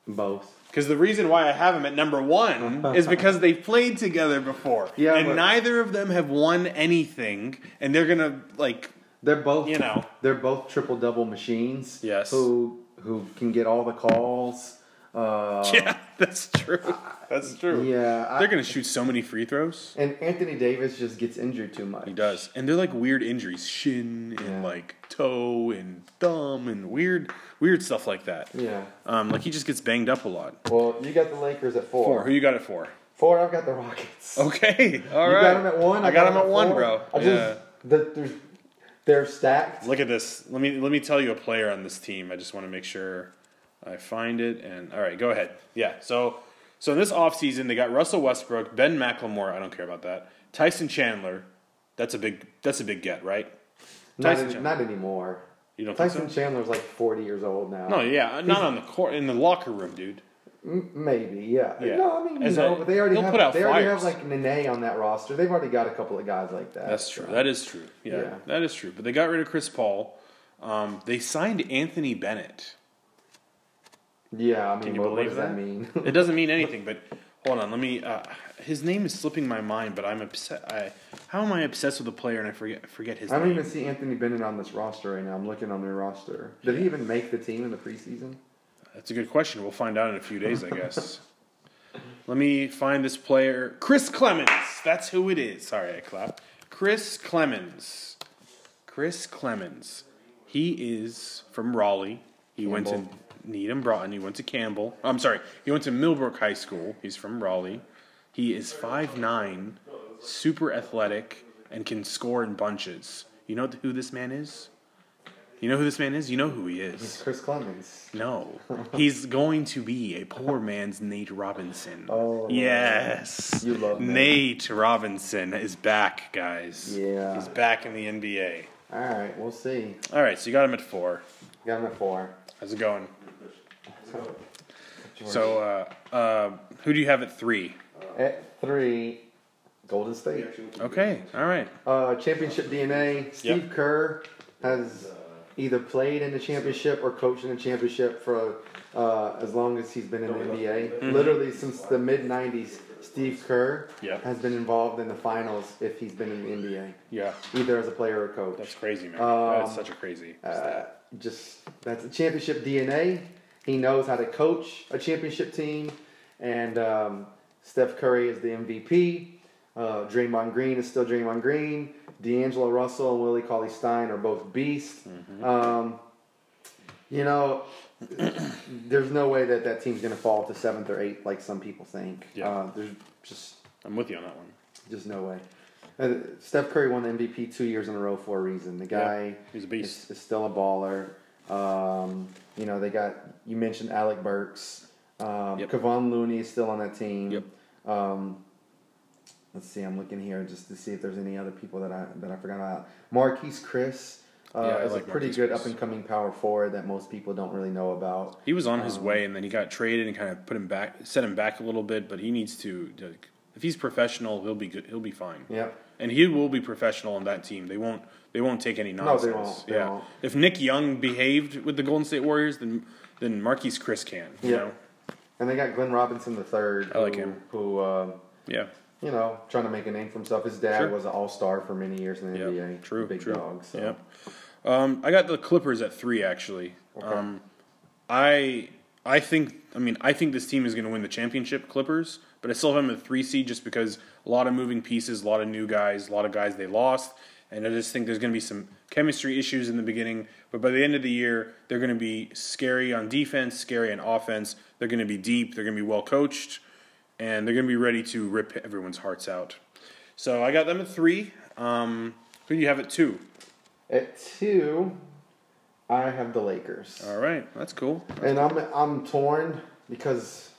Both. Because the reason why I have them at number one is because they played together before. Yeah, and but- neither of them have won anything, and they're going to, like, They're both. You know. They're both triple double machines. Yes. Who who can get all the calls. Uh, yeah, that's true. That's true. Yeah. I- They're going to shoot so many free throws. and Anthony Davis just gets injured too much. He does. And they're like weird injuries shin and Yeah. like toe and thumb and weird, weird stuff like that. Yeah. Um, like he just gets banged up a lot. Well, you got the Lakers at four. Four. Who you got it for? Four, I've got the Rockets. Okay. All you right. got them at one. I got them at one, four. bro. I yeah. the, there's, they're stacked. Look at this. Let me let me tell you a player on this team. I just want to make sure I find it. And all right, go ahead. Yeah. So so in this offseason, they got Russell Westbrook, Ben McLemore. I don't care about that. Tyson Chandler. That's a big. That's a big get, right? Not, Chandler. not anymore. You don't think Tyson so? Chandler's like 40 years old now. No, yeah, not on the court in the locker room, dude. Maybe, yeah. Yeah. No, I mean, you As know, a- but they already have they already flyers. have like Nene on that roster. They've already got a couple of guys like that. That's true. so. That is true. Yeah, Yeah. that is true. But they got rid of Chris Paul. Um, they signed Anthony Bennett. Yeah, I mean, Can you what, what believe does that, that? mean? It doesn't mean anything, but hold on. Let me. Uh, his name is slipping my mind, but I'm upset. I, how am I obsessed with a player and I forget forget his name? I don't name? even see Anthony Bennett on this roster right now. I'm looking on their roster. Did he even make the team in the preseason? That's a good question. We'll find out in a few days, I guess. Let me find this player. Chris Clemons. That's who it is. Sorry, I clapped. Chris Clemons. Chris Clemons. He is from Raleigh. He went to Campbell. Needham Broughton. He went to Campbell. I'm sorry. He went to Millbrook High School. He's from Raleigh. He is 5'9", super athletic, and can score in bunches. You know who this man is? You know who this man is? You know who he is. It's Chris Clemons. No, he's going to be a poor man's Nate Robinson. Oh, yes, You love Nate. Nate Robinson is back, guys. Yeah. he's back in the NBA. All right, we'll see. All right, so you got him at four. Got him at four. How's it going? So, uh, uh, who do you have at three? At three, Golden State. Okay, all right. Uh, championship DNA. Steve Kerr has either played in the championship or coached in the championship for uh, as long as he's been in the NBA. Mm-hmm. Literally since the mid '90s, Steve Kerr Yep. has been involved in the finals if he's been in the NBA, Yeah, either as a player or coach. that's crazy, man. Um, that's such a crazy. Uh, just that's the championship DNA. He knows how to coach a championship team, and um, Steph Curry is the MVP. Uh, Draymond Green is still Draymond Green. D'Angelo Russell and Willie Cauley Stein are both beasts. Mm-hmm. Um, you know, there's no way that that team's going to fall to seventh or eighth like some people think. Yeah. Uh, there's just I'm with you on that one. just no way. Uh, Steph Curry won the MVP two years in a row for a reason. The guy he's a beast. is, is still a baller. Um, you know, they got you mentioned Alec Burks. Um, Yep. Kevon Looney is still on that team. Yep. Um, let's see. I'm looking here just to see if there's any other people that I that I forgot about. Marquese Chriss uh, Yeah, is like a pretty Marquise good Chris. up and coming power forward that most people don't really know about. He was on his Um, way, and then he got traded and kind of put him back, set him back a little bit. But he needs to, like, if he's professional, he'll be good. He'll be fine. Yep. And he will be professional on that team. They won't. They won't take any they nonsense. won't. They yeah. won't. If Nick Young behaved with the Golden State Warriors, then then Marquese Chriss can. You Yeah. know. And they got Glenn Robinson the third. I like who, him. Who. Uh, Yeah. You know, trying to make a name for himself. His dad Sure. was an all star for many years in the Yep. NBA. True. Big true. dog. So. Yep. Um, I got the Clippers at three actually. Okay. Um, I I think I mean I think this team is going to win the championship. Clippers, but I still have them at three seed just because a lot of moving pieces, a lot of new guys, a lot of guys they lost, and I just think there's going to be some chemistry issues in the beginning. But by the end of the year, they're going to be scary on defense, scary on offense. They're going to be deep. They're going to be well coached, and they're going to be ready to rip everyone's hearts out. So I got them at three. Um, who do you have at two? At two, I have the Lakers. All right, that's cool. And I'm I'm torn because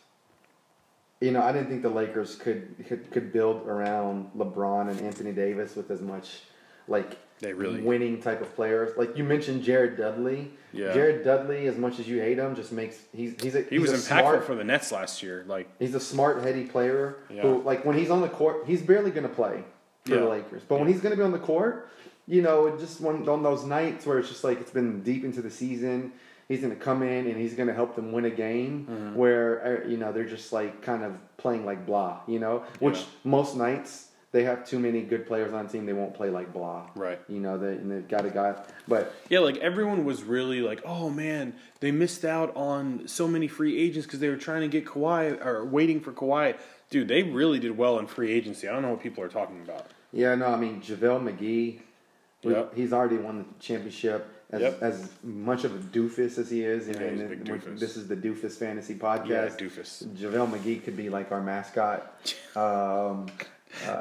you know I didn't think the Lakers could could, could build around LeBron and Anthony Davis with as much like They really- winning type of players. Like you mentioned, Jared Dudley. Yeah. Jared Dudley, as much as you hate him, just makes he's he's a He he's was impactful smart, for the Nets last year. Like, He's a smart, heady player Yeah. who, like, when he's on the court, he's barely going to play for Yeah. the Lakers. But when he's going to be on the court, you know, just one on those nights where it's just like it's been deep into the season, he's going to come in and he's going to help them win a game Mm-hmm. where uh, you know they're just like kind of playing like blah, you know, which Yeah. most nights they have too many good players on the team, they won't play like blah, Right. You know, they and they've got a guy, but yeah, like everyone was really like, oh man, they missed out on so many free agents because they were trying to get Kawhi or waiting for Kawhi. Dude, they really did well in free agency. I don't know what people are talking about. Yeah, no, I mean JaVale McGee. Yep. He's already won the championship. As, Yep. as much of a doofus as he is, Yeah, and big doofus. this is the Doofus Fantasy podcast. Yeah, doofus. JaVale McGee could be like our mascot. Um,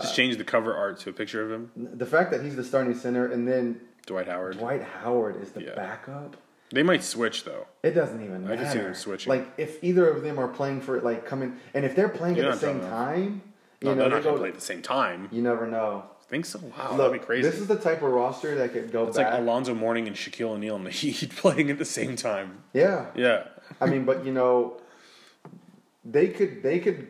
Just change the cover art to a picture of him. the fact that he's the starting center and then Dwight Howard. Dwight Howard is the Yeah. backup. They might switch though. It doesn't even I matter. can see them switching. Like if either of them are playing for it, like coming, and if they're playing You're at the not same time, you No, know, they're they not going go- play at the same time. you never know. Think so? Wow, that'd be crazy. this is the type of roster that could go it's back. like Alonzo Mourning and Shaquille O'Neal and the Heat playing at the same time. yeah, Yeah. I mean, but you know, they could they could.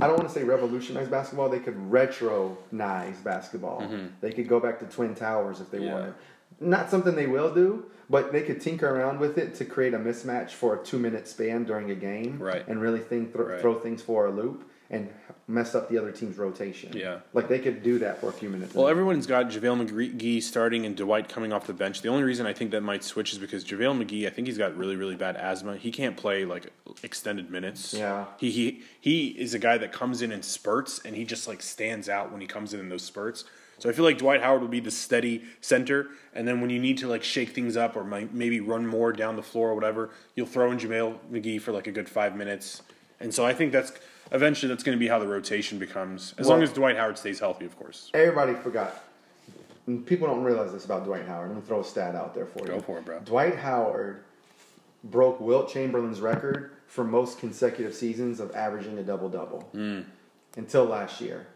I don't want to say revolutionize basketball. They could retronize basketball. They could go back to Twin Towers if they Mm-hmm. Yeah. wanted. Not something they will do, but they could tinker around with it to create a mismatch for a two minute span during a game, Right. And really think thro- Right. throw things for a loop and mess up the other team's rotation. Yeah. like they could do that for a few minutes. Well, everyone's got JaVale McGee starting and Dwight coming off the bench. The only reason I think that might switch is because JaVale McGee, I think he's got really, really bad asthma. He can't play like extended minutes. Yeah. He he he is a guy that comes in in spurts and he just like stands out when he comes in in those spurts. So I feel like Dwight Howard will be the steady center, and then when you need to like shake things up or maybe run more down the floor or whatever, you'll throw in JaVale McGee for like a good five minutes. And so I think that's eventually that's going to be how the rotation becomes, as Well- long as Dwight Howard stays healthy, of course. Everybody forgot. and People don't realize this about Dwight Howard. I'm going to throw a stat out there for you. Go for it, bro. Dwight Howard broke Wilt Chamberlain's record for most consecutive seasons of averaging a double double Mm. until last year.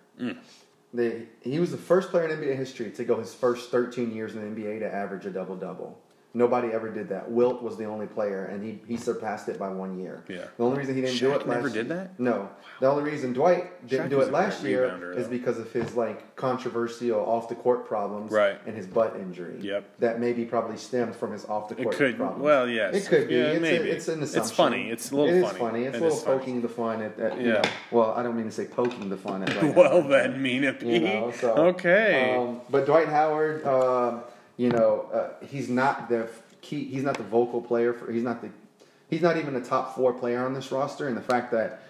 They, he was the first player in NBA history to go his first 13 years in the NBA to average a double double. Nobody ever did that. Wilt was the only player, and he, he surpassed it by one year. Yeah. The only reason he didn't do it last never did that? No. The only reason Dwight didn't Shaq do it last year rebounder, is because of his like controversial off the court problems Right. and his butt injury. Yep. That maybe probably stemmed from his off the court could. problems. Well, yes. It could be. Yeah, it's, maybe. A, it's an assumption. It's funny. It's a little It is funny. funny. It's It a little is funny. poking the fun at. at you Yeah. know, well, I don't mean to say poking the fun at. Dwight Well then, Mina P. you know, so, okay. Um, but Dwight Howard, um, you know, uh, he's not the key. He's not the vocal player for. He's not the. He's not even a top four player on this roster, and the fact that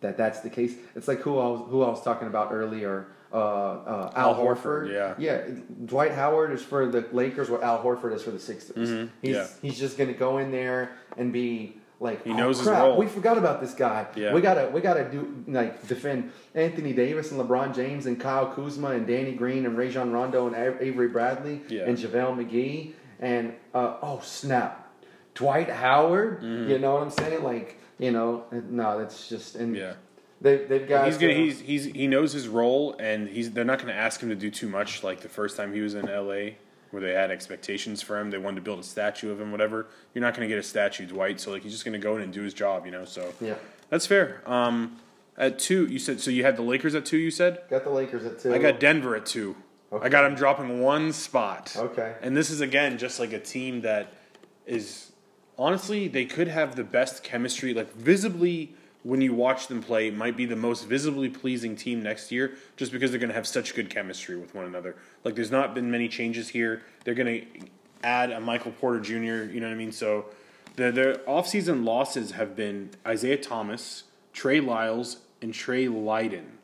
that that's the case, it's like who I was who I was talking about earlier. Uh, uh, Al, Al Horford, Horford, yeah. yeah. Dwight Howard is for the Lakers what Al Horford is for the Sixers. Mhm, He's yeah. he's just gonna go in there and be like, He "Oh, knows his crap, role." We forgot about this guy. Yeah. We gotta we gotta do like defend Anthony Davis and LeBron James and Kyle Kuzma and Danny Green and Rajon Rondo and Avery Bradley Yeah. and JaVale McGee and uh, oh snap, Dwight Howard. Mm-hmm. You know what I'm saying? Like you know, no, that's just and yeah. they they've got He's gonna. uh, He's he's he knows his role, and he's. They're not gonna ask him to do too much. Like the first time he was in L.A., where they had expectations for him, they wanted to build a statue of him, whatever. You're not gonna get a statue, Dwight. So like he's just gonna go in and do his job, you know. So yeah that's fair. Um, at two, you said so. You had the Lakers at two. You said. got the Lakers at two. I got Denver at two. I got him dropping one spot. Okay. And this is again just like a team that is honestly they could have the best chemistry, like visibly when you watch them play, might be the most visibly pleasing team next year, just because they're going to have such good chemistry with one another. Like there's not been many changes here. They're going to add a Michael Porter Jr. You know what I mean? So the their offseason losses have been Isaiah Thomas, Trey Lyles, and Trey Lydon.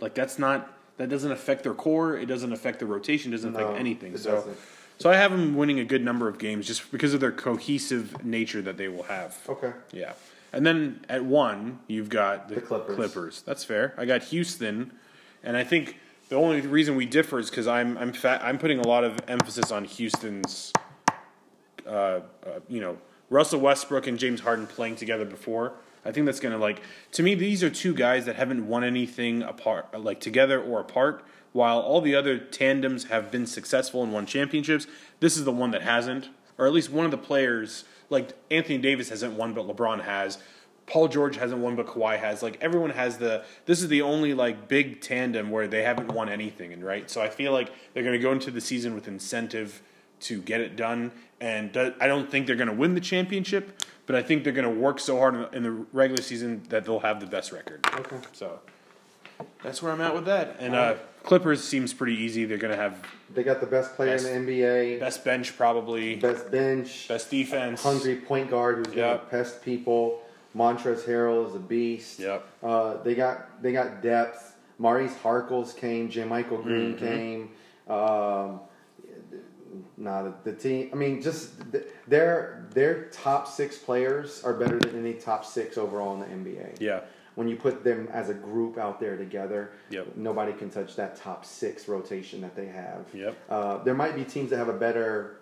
Like that's not that doesn't affect their core. It doesn't affect the rotation. It doesn't No, affect anything. So, doesn't. so I have them winning a good number of games just because of their cohesive nature that they will have. Okay. Yeah. And then at one, you've got the, The Clippers. That's fair. I got Houston, and I think the only reason we differ is because I'm I'm fat, I'm putting a lot of emphasis on Houston's, uh, uh, you know, Russell Westbrook and James Harden playing together before. I think that's gonna like to me. These are two guys that haven't won anything apart, like together or apart. While all the other tandems have been successful and won championships, this is the one that hasn't, or at least one of the players. Like Anthony Davis hasn't won, but LeBron has. Paul George hasn't won, but Kawhi has. Like everyone has the. This is the only like big tandem where they haven't won anything, and right. So I feel like they're going to go into the season with incentive to get it done. And do- I don't think they're going to win the championship, but I think they're going to work so hard in the, in the regular season that they'll have the best record. Okay. So that's where I'm at with that. And uh, Clippers seems pretty easy. They're going to have They got the best player Best- in the NBA, best bench probably, best bench, best defense. hungry point guard who's gonna Yep. pest people. Montrezl Harrell is a beast. Yep. Uh, they got they got depth. Maurice Harkless came. JaMychal Green Mm-hmm. came. Um, nah, the, the team. I mean, just th- their their top six players are better than any top six overall in the NBA. Yeah. When you put them as a group out there together, Yep. nobody can touch that top six rotation that they have. Yep. Uh, there might be teams that have a better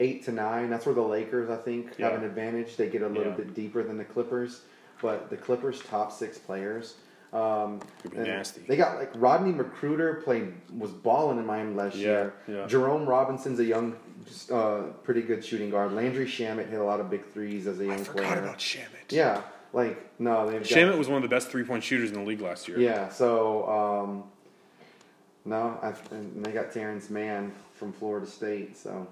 eight to nine. That's where the Lakers, I think, have an advantage. They get a little Yeah. bit deeper than the Clippers, but the Clippers' top six players. Um, Could be nasty. They got like Rodney McGruder played was balling in Miami last Yeah, year. yeah. Jerome Robinson's a young, uh, pretty good shooting guard. Landry Shamet hit a lot of big threes as a young I forgot player. about Shamet. Yeah, like no, they've got, Shamet was one of the best three point shooters in the league last year. yeah, so um, no, I, and they got Terance Mann from Florida State. So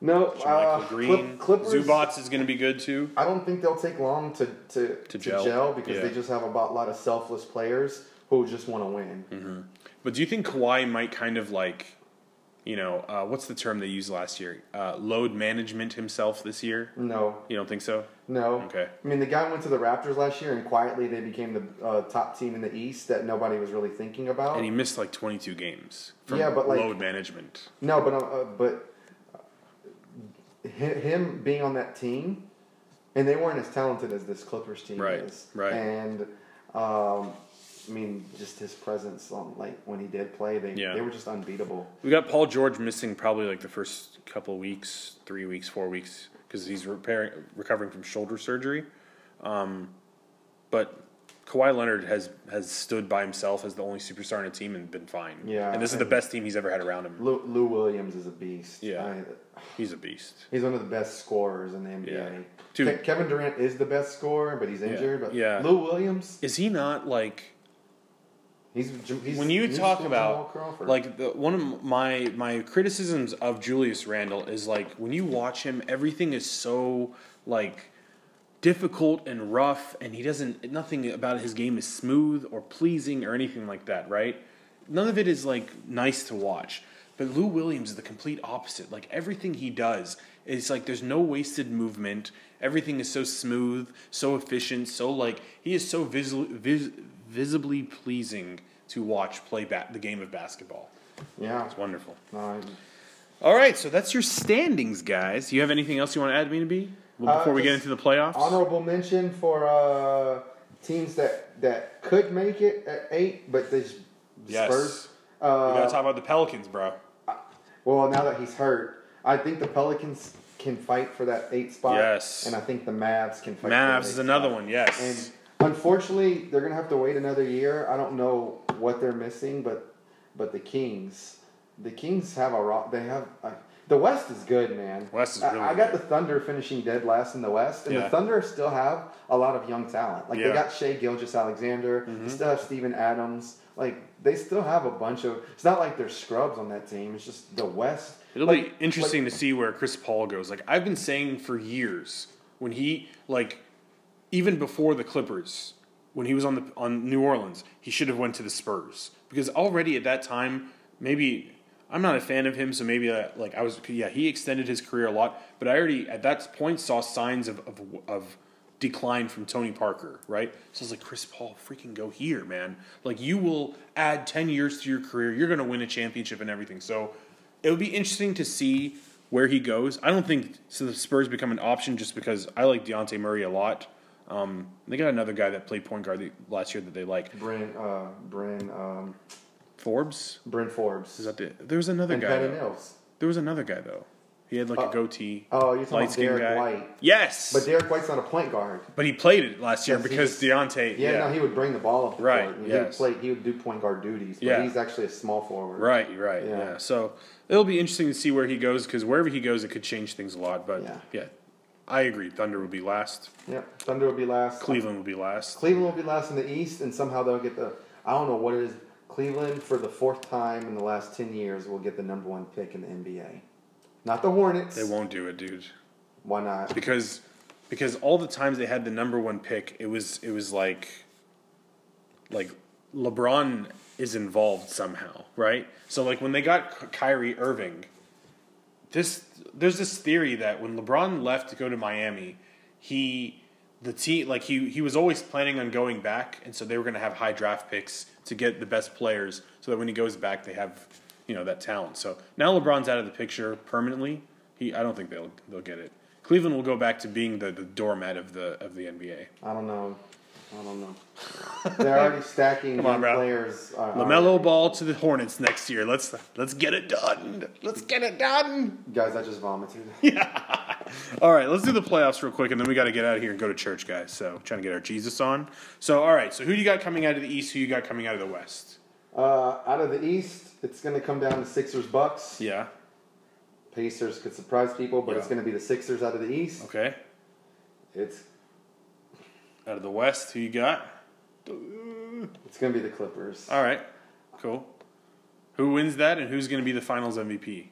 no, uh, Green. Clip, Clippers. Zubac is going to be good too. I don't think they'll take long to to, to, gel. gel. because Yeah. they just have a lot, lot of selfless players who just want to win. Mm-hmm. But do you think Kawhi might kind of like, you know, uh, what's the term they used last year? Uh, load management himself this year? No, You don't think so? no. Okay. I mean, the guy went to the Raptors last year, and quietly they became the uh, top team in the East that nobody was really thinking about. And he missed like 22 games from Yeah, but, like- load management. No, but uh, uh, but him being on that team, and they weren't as talented as this Clippers team Right, is. right. And um, I mean, just his presence on like when he did play, they Yeah. they were just unbeatable. We got Paul George missing probably like the first couple weeks, three weeks, four weeks, because he's repairing, recovering from shoulder surgery. Um, but Kawhi Leonard has has stood by himself as the only superstar in a team and been fine. Yeah, and this is the and- best team he's ever had around him. Lou, Lou Williams is a beast. Yeah. I- He's a beast. he's one of the best scorers in the NBA. Dude. Ke- Kevin Durant is the best scorer, but he's injured. But Yeah. Lou Williams, Is he not like he's, he's when you talk about like the, one of my my criticisms of Julius Randle is like when you watch him, everything is so like difficult and rough, and he doesn't nothing about his game is smooth or pleasing or anything like that, right? None of it is like nice to watch. But Lou Williams is the complete opposite. Like everything he does is like there's no wasted movement. Everything is so smooth, so efficient, so like he is so vis- vis- visibly pleasing to watch play ba- the game of basketball. yeah, It's wonderful. All right, so that's your standings, guys. Do You have anything else you want to add, me to be well, Uh, before we get into the playoffs? honorable mention for uh, teams that that could make it at eight, but they s- Yes. Spurs. we Uh, gotta talk about the Pelicans, bro. well, now that he's hurt, I think the Pelicans can fight for that eight spot. Yes. and I think the Mavs can fight. for Mavs is another spot. one. Yes. And unfortunately, they're gonna have to wait another year. I don't know what they're missing, but but the Kings, the Kings have a ro- they have. Uh, the West is good, man. West is I- really I, got good. the Thunder finishing dead last in the West, and Yeah. the Thunder still have a lot of young talent. Like Yeah. Mm-hmm. they got Shai Gilgeous-Alexander, they still have Steven Adams. Like they still have a bunch of. It's not like they're scrubs on that team. It's just the West. It'll like- be interesting to see where Chris Paul goes. Like I've been saying for years, when he like even before the Clippers, when he was on the on New Orleans, he should have went to the Spurs because already at that time, maybe I'm not a fan of him, so maybe uh, like I was yeah he extended his career a lot, but I already at that point saw signs of of, of decline from Tony Parker, right? So it's like Chris Paul, freaking go here, man. Like you will add ten years to your career. You're going to win a championship and everything. So it would be interesting to see where he goes. I don't think so. The Spurs become an option just because I like Dejounte Murray a lot. Um, they got another guy that played point guard the- last year that they like. Bryn, uh, Bryn, um, Forbes Bryn Forbes. is that the? There was another and guy. There was another guy though. He had like a Uh, goatee. Oh, you're talking about Derrick guy. White. Yes, But Derrick White's not a point guard. But he played it last year because Dejounte. Yeah, Yeah, no, he would bring the ball up the Right, court. He yes. would play. He would do point guard duties. But Yeah. he's actually a small forward. right, right. Yeah. Yeah. So it'll be interesting to see where he goes because wherever he goes, it could change things a lot. But yeah, Yeah. I agree. Thunder would be last. Yeah, Thunder will be last. Cleveland would be last. Cleveland will be last in the East, and somehow they'll get the. I don't know what it is. Cleveland, for the fourth time in the last ten years, will get the number one pick in the NBA. Not the Hornets. They won't do it, dude. Why not? Because because all the times they had the number one pick, it was it was like like LeBron is involved somehow, right? So like when they got Ky- Kyrie Irving, this there's this theory that when LeBron left to go to Miami, he the team like he he was always planning on going back, and so they were going to have high draft picks to get the best players, so that when he goes back, they have you know that talent. So now LeBron's out of the picture permanently. He I don't think they'll they'll get it. Cleveland will go back to being the, the doormat of the of the NBA. I don't know. I don't know. They're already stacking Come on, young bro. players. Uh, LaMelo Ball to the Hornets next year. Let's let's get it done. Let's get it done. Guys, I just vomited. Yeah. All right, let's do the playoffs real quick, and then we got to get out of here and go to church, guys. So trying to get our Jesus on. So all right, so who do you got coming out of the East? Who you got coming out of the West? Uh, out of the East, it's going to come down to Sixers Bucks. Yeah. Pacers could surprise people, but Yeah. it's going to be the Sixers out of the East. Okay. It's Out of the West, who you got? it's going to be the Clippers. All right. Cool. Who wins that, and who's going to be the Finals MVP?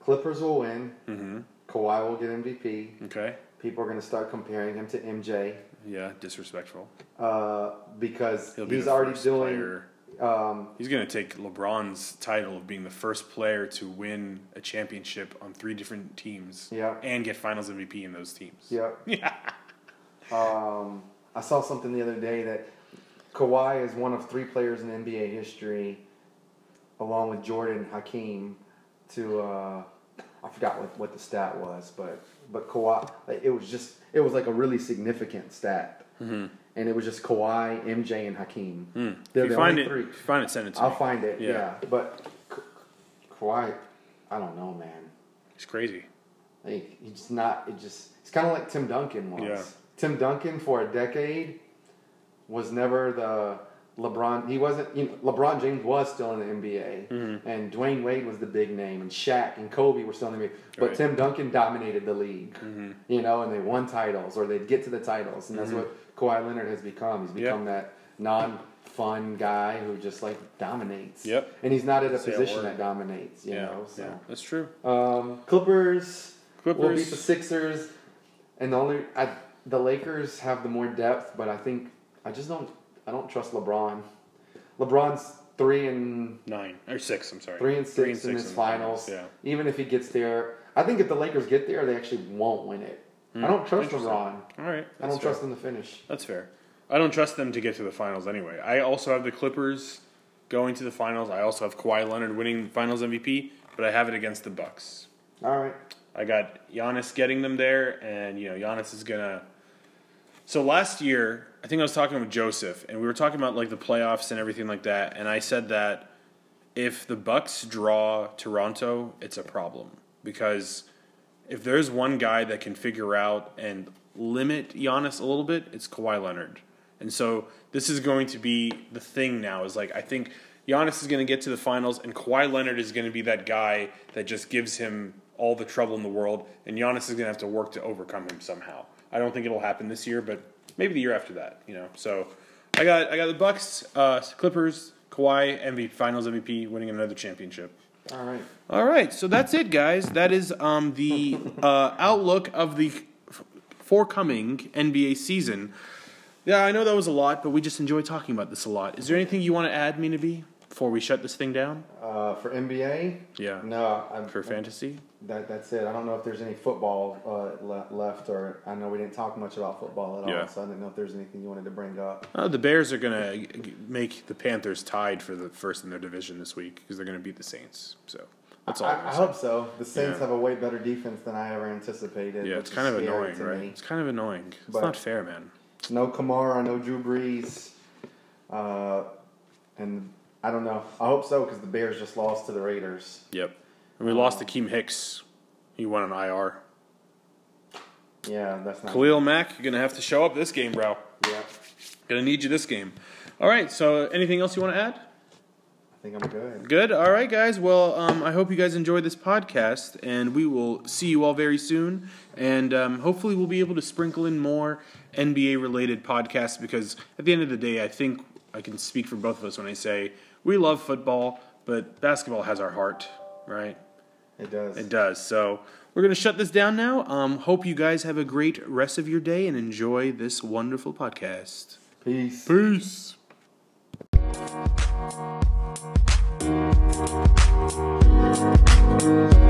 Clippers will win. Mm-hmm. Kawhi will get MVP. Okay. People are going to start comparing him to MJ Yeah. Disrespectful. uh, because be he's already doing. player. Um, He's going to take LeBron's title of being the first player to win a championship on three different teams Yeah. and get finals MVP in those teams. yeah. Yeah. Um, I saw something the other day that Kawhi is one of three players in NBA history, along with Jordan Hakeem, to uh, I forgot what, what the stat was, but but Kawhi it was just it was like a really significant stat, Mm-hmm. And it was just Kawhi, MJ, and Hakeem. If They're you the find only it, three. if find it, send it to I'll me. find it. Yeah. Yeah, but Ka- Kawhi, I don't know, man. It's crazy. Like he's not. It just. It's kind of like Tim Duncan was. Yeah. Tim Duncan for a decade was never the LeBron. He wasn't. You know, LeBron James was still in the NBA, Mm-hmm. and Dwyane Wade was the big name, and Shaq and Kobe were still in the NBA. But Right. Mm-hmm. Tim Duncan dominated the league. You know, and they won titles, or they'd get to the titles, and that's what Kawhi Leonard has become. He's Yeah. become that non-fun guy who just like dominates. Yep. And he's not at a Say position word. that dominates. You Yeah. know. So. yeah. That's true. Um, Clippers, will beat the Sixers, and the only I, the Lakers have the more depth, but I think I just don't I don't trust LeBron. LeBron's three and Nine or six. I'm sorry. three and six, in in his the finals. Yeah. Even if he gets there, I think if the Lakers get there, they actually won't win it. I don't trust. Interesting. LeBron. All right. I that's don't fair. trust him to finish. That's fair. I don't trust them to get to the finals anyway. I also have the Clippers going to the finals. I also have Kawhi Leonard winning Finals MVP, but I have it against the Bucks. All right. I got Giannis getting them there, and you know Giannis is gonna. So last year, I think I was talking with Joseph, and we were talking about like the playoffs and everything like that, and I said that if the Bucks draw Toronto, it's a problem because if there's one guy that can figure out and limit Giannis a little bit, it's Kawhi Leonard. And so this is going to be the thing now. Is like I think Giannis is going to get to the finals, and Kawhi Leonard is going to be that guy that just gives him all the trouble in the world, and Giannis is going to have to work to overcome him somehow. I don't think it'll happen this year, but maybe the year after that. You know, so I got I got the Bucks, uh, Clippers, Kawhi MVP, Finals MVP, winning another championship. All right. All right, so that's it, guys. That is um, the uh, outlook of the f- forthcoming NBA season. Yeah, I know that was a lot, but we just enjoy talking about this a lot. Is there anything you want to add, Mina B, before we shut this thing down? Uh, for NBA, Yeah. no, I'm, For fantasy? that that's it. I don't know if there's any football uh, le- left, or I know we didn't talk much about football at Yeah. all, so I didn't know if there's anything you wanted to bring up. Uh, the Bears are going to make the Panthers tied for the first in their division this week because they're going to beat the Saints. So that's all. I, I hope so. The Saints Yeah. have a way better defense than I ever anticipated. Yeah, it's kind of annoying, right? me. It's kind of annoying. It's But- not fair, man. No Kamara, no Drew Brees, uh, and I don't know. I hope so because the Bears just lost to the Raiders. Yep. And we lost Akiem Hicks. He went on IR. Yeah, that's not. Khalil Mack, you're going to have to show up this game, bro. Yeah, Going to need you this game. All right, so anything else you want to add? I think I'm good. Good. All right, guys. Well, um, I hope you guys enjoyed this podcast, and we will see you all very soon. And um, hopefully, we'll be able to sprinkle in more NBA related podcasts because at the end of the day, I think I can speak for both of us when I say we love football, but basketball has our heart, right? It does. It does. So we're going to shut this down now. Um, hope you guys have a great rest of your day and enjoy this wonderful podcast. Peace. Peace. Thank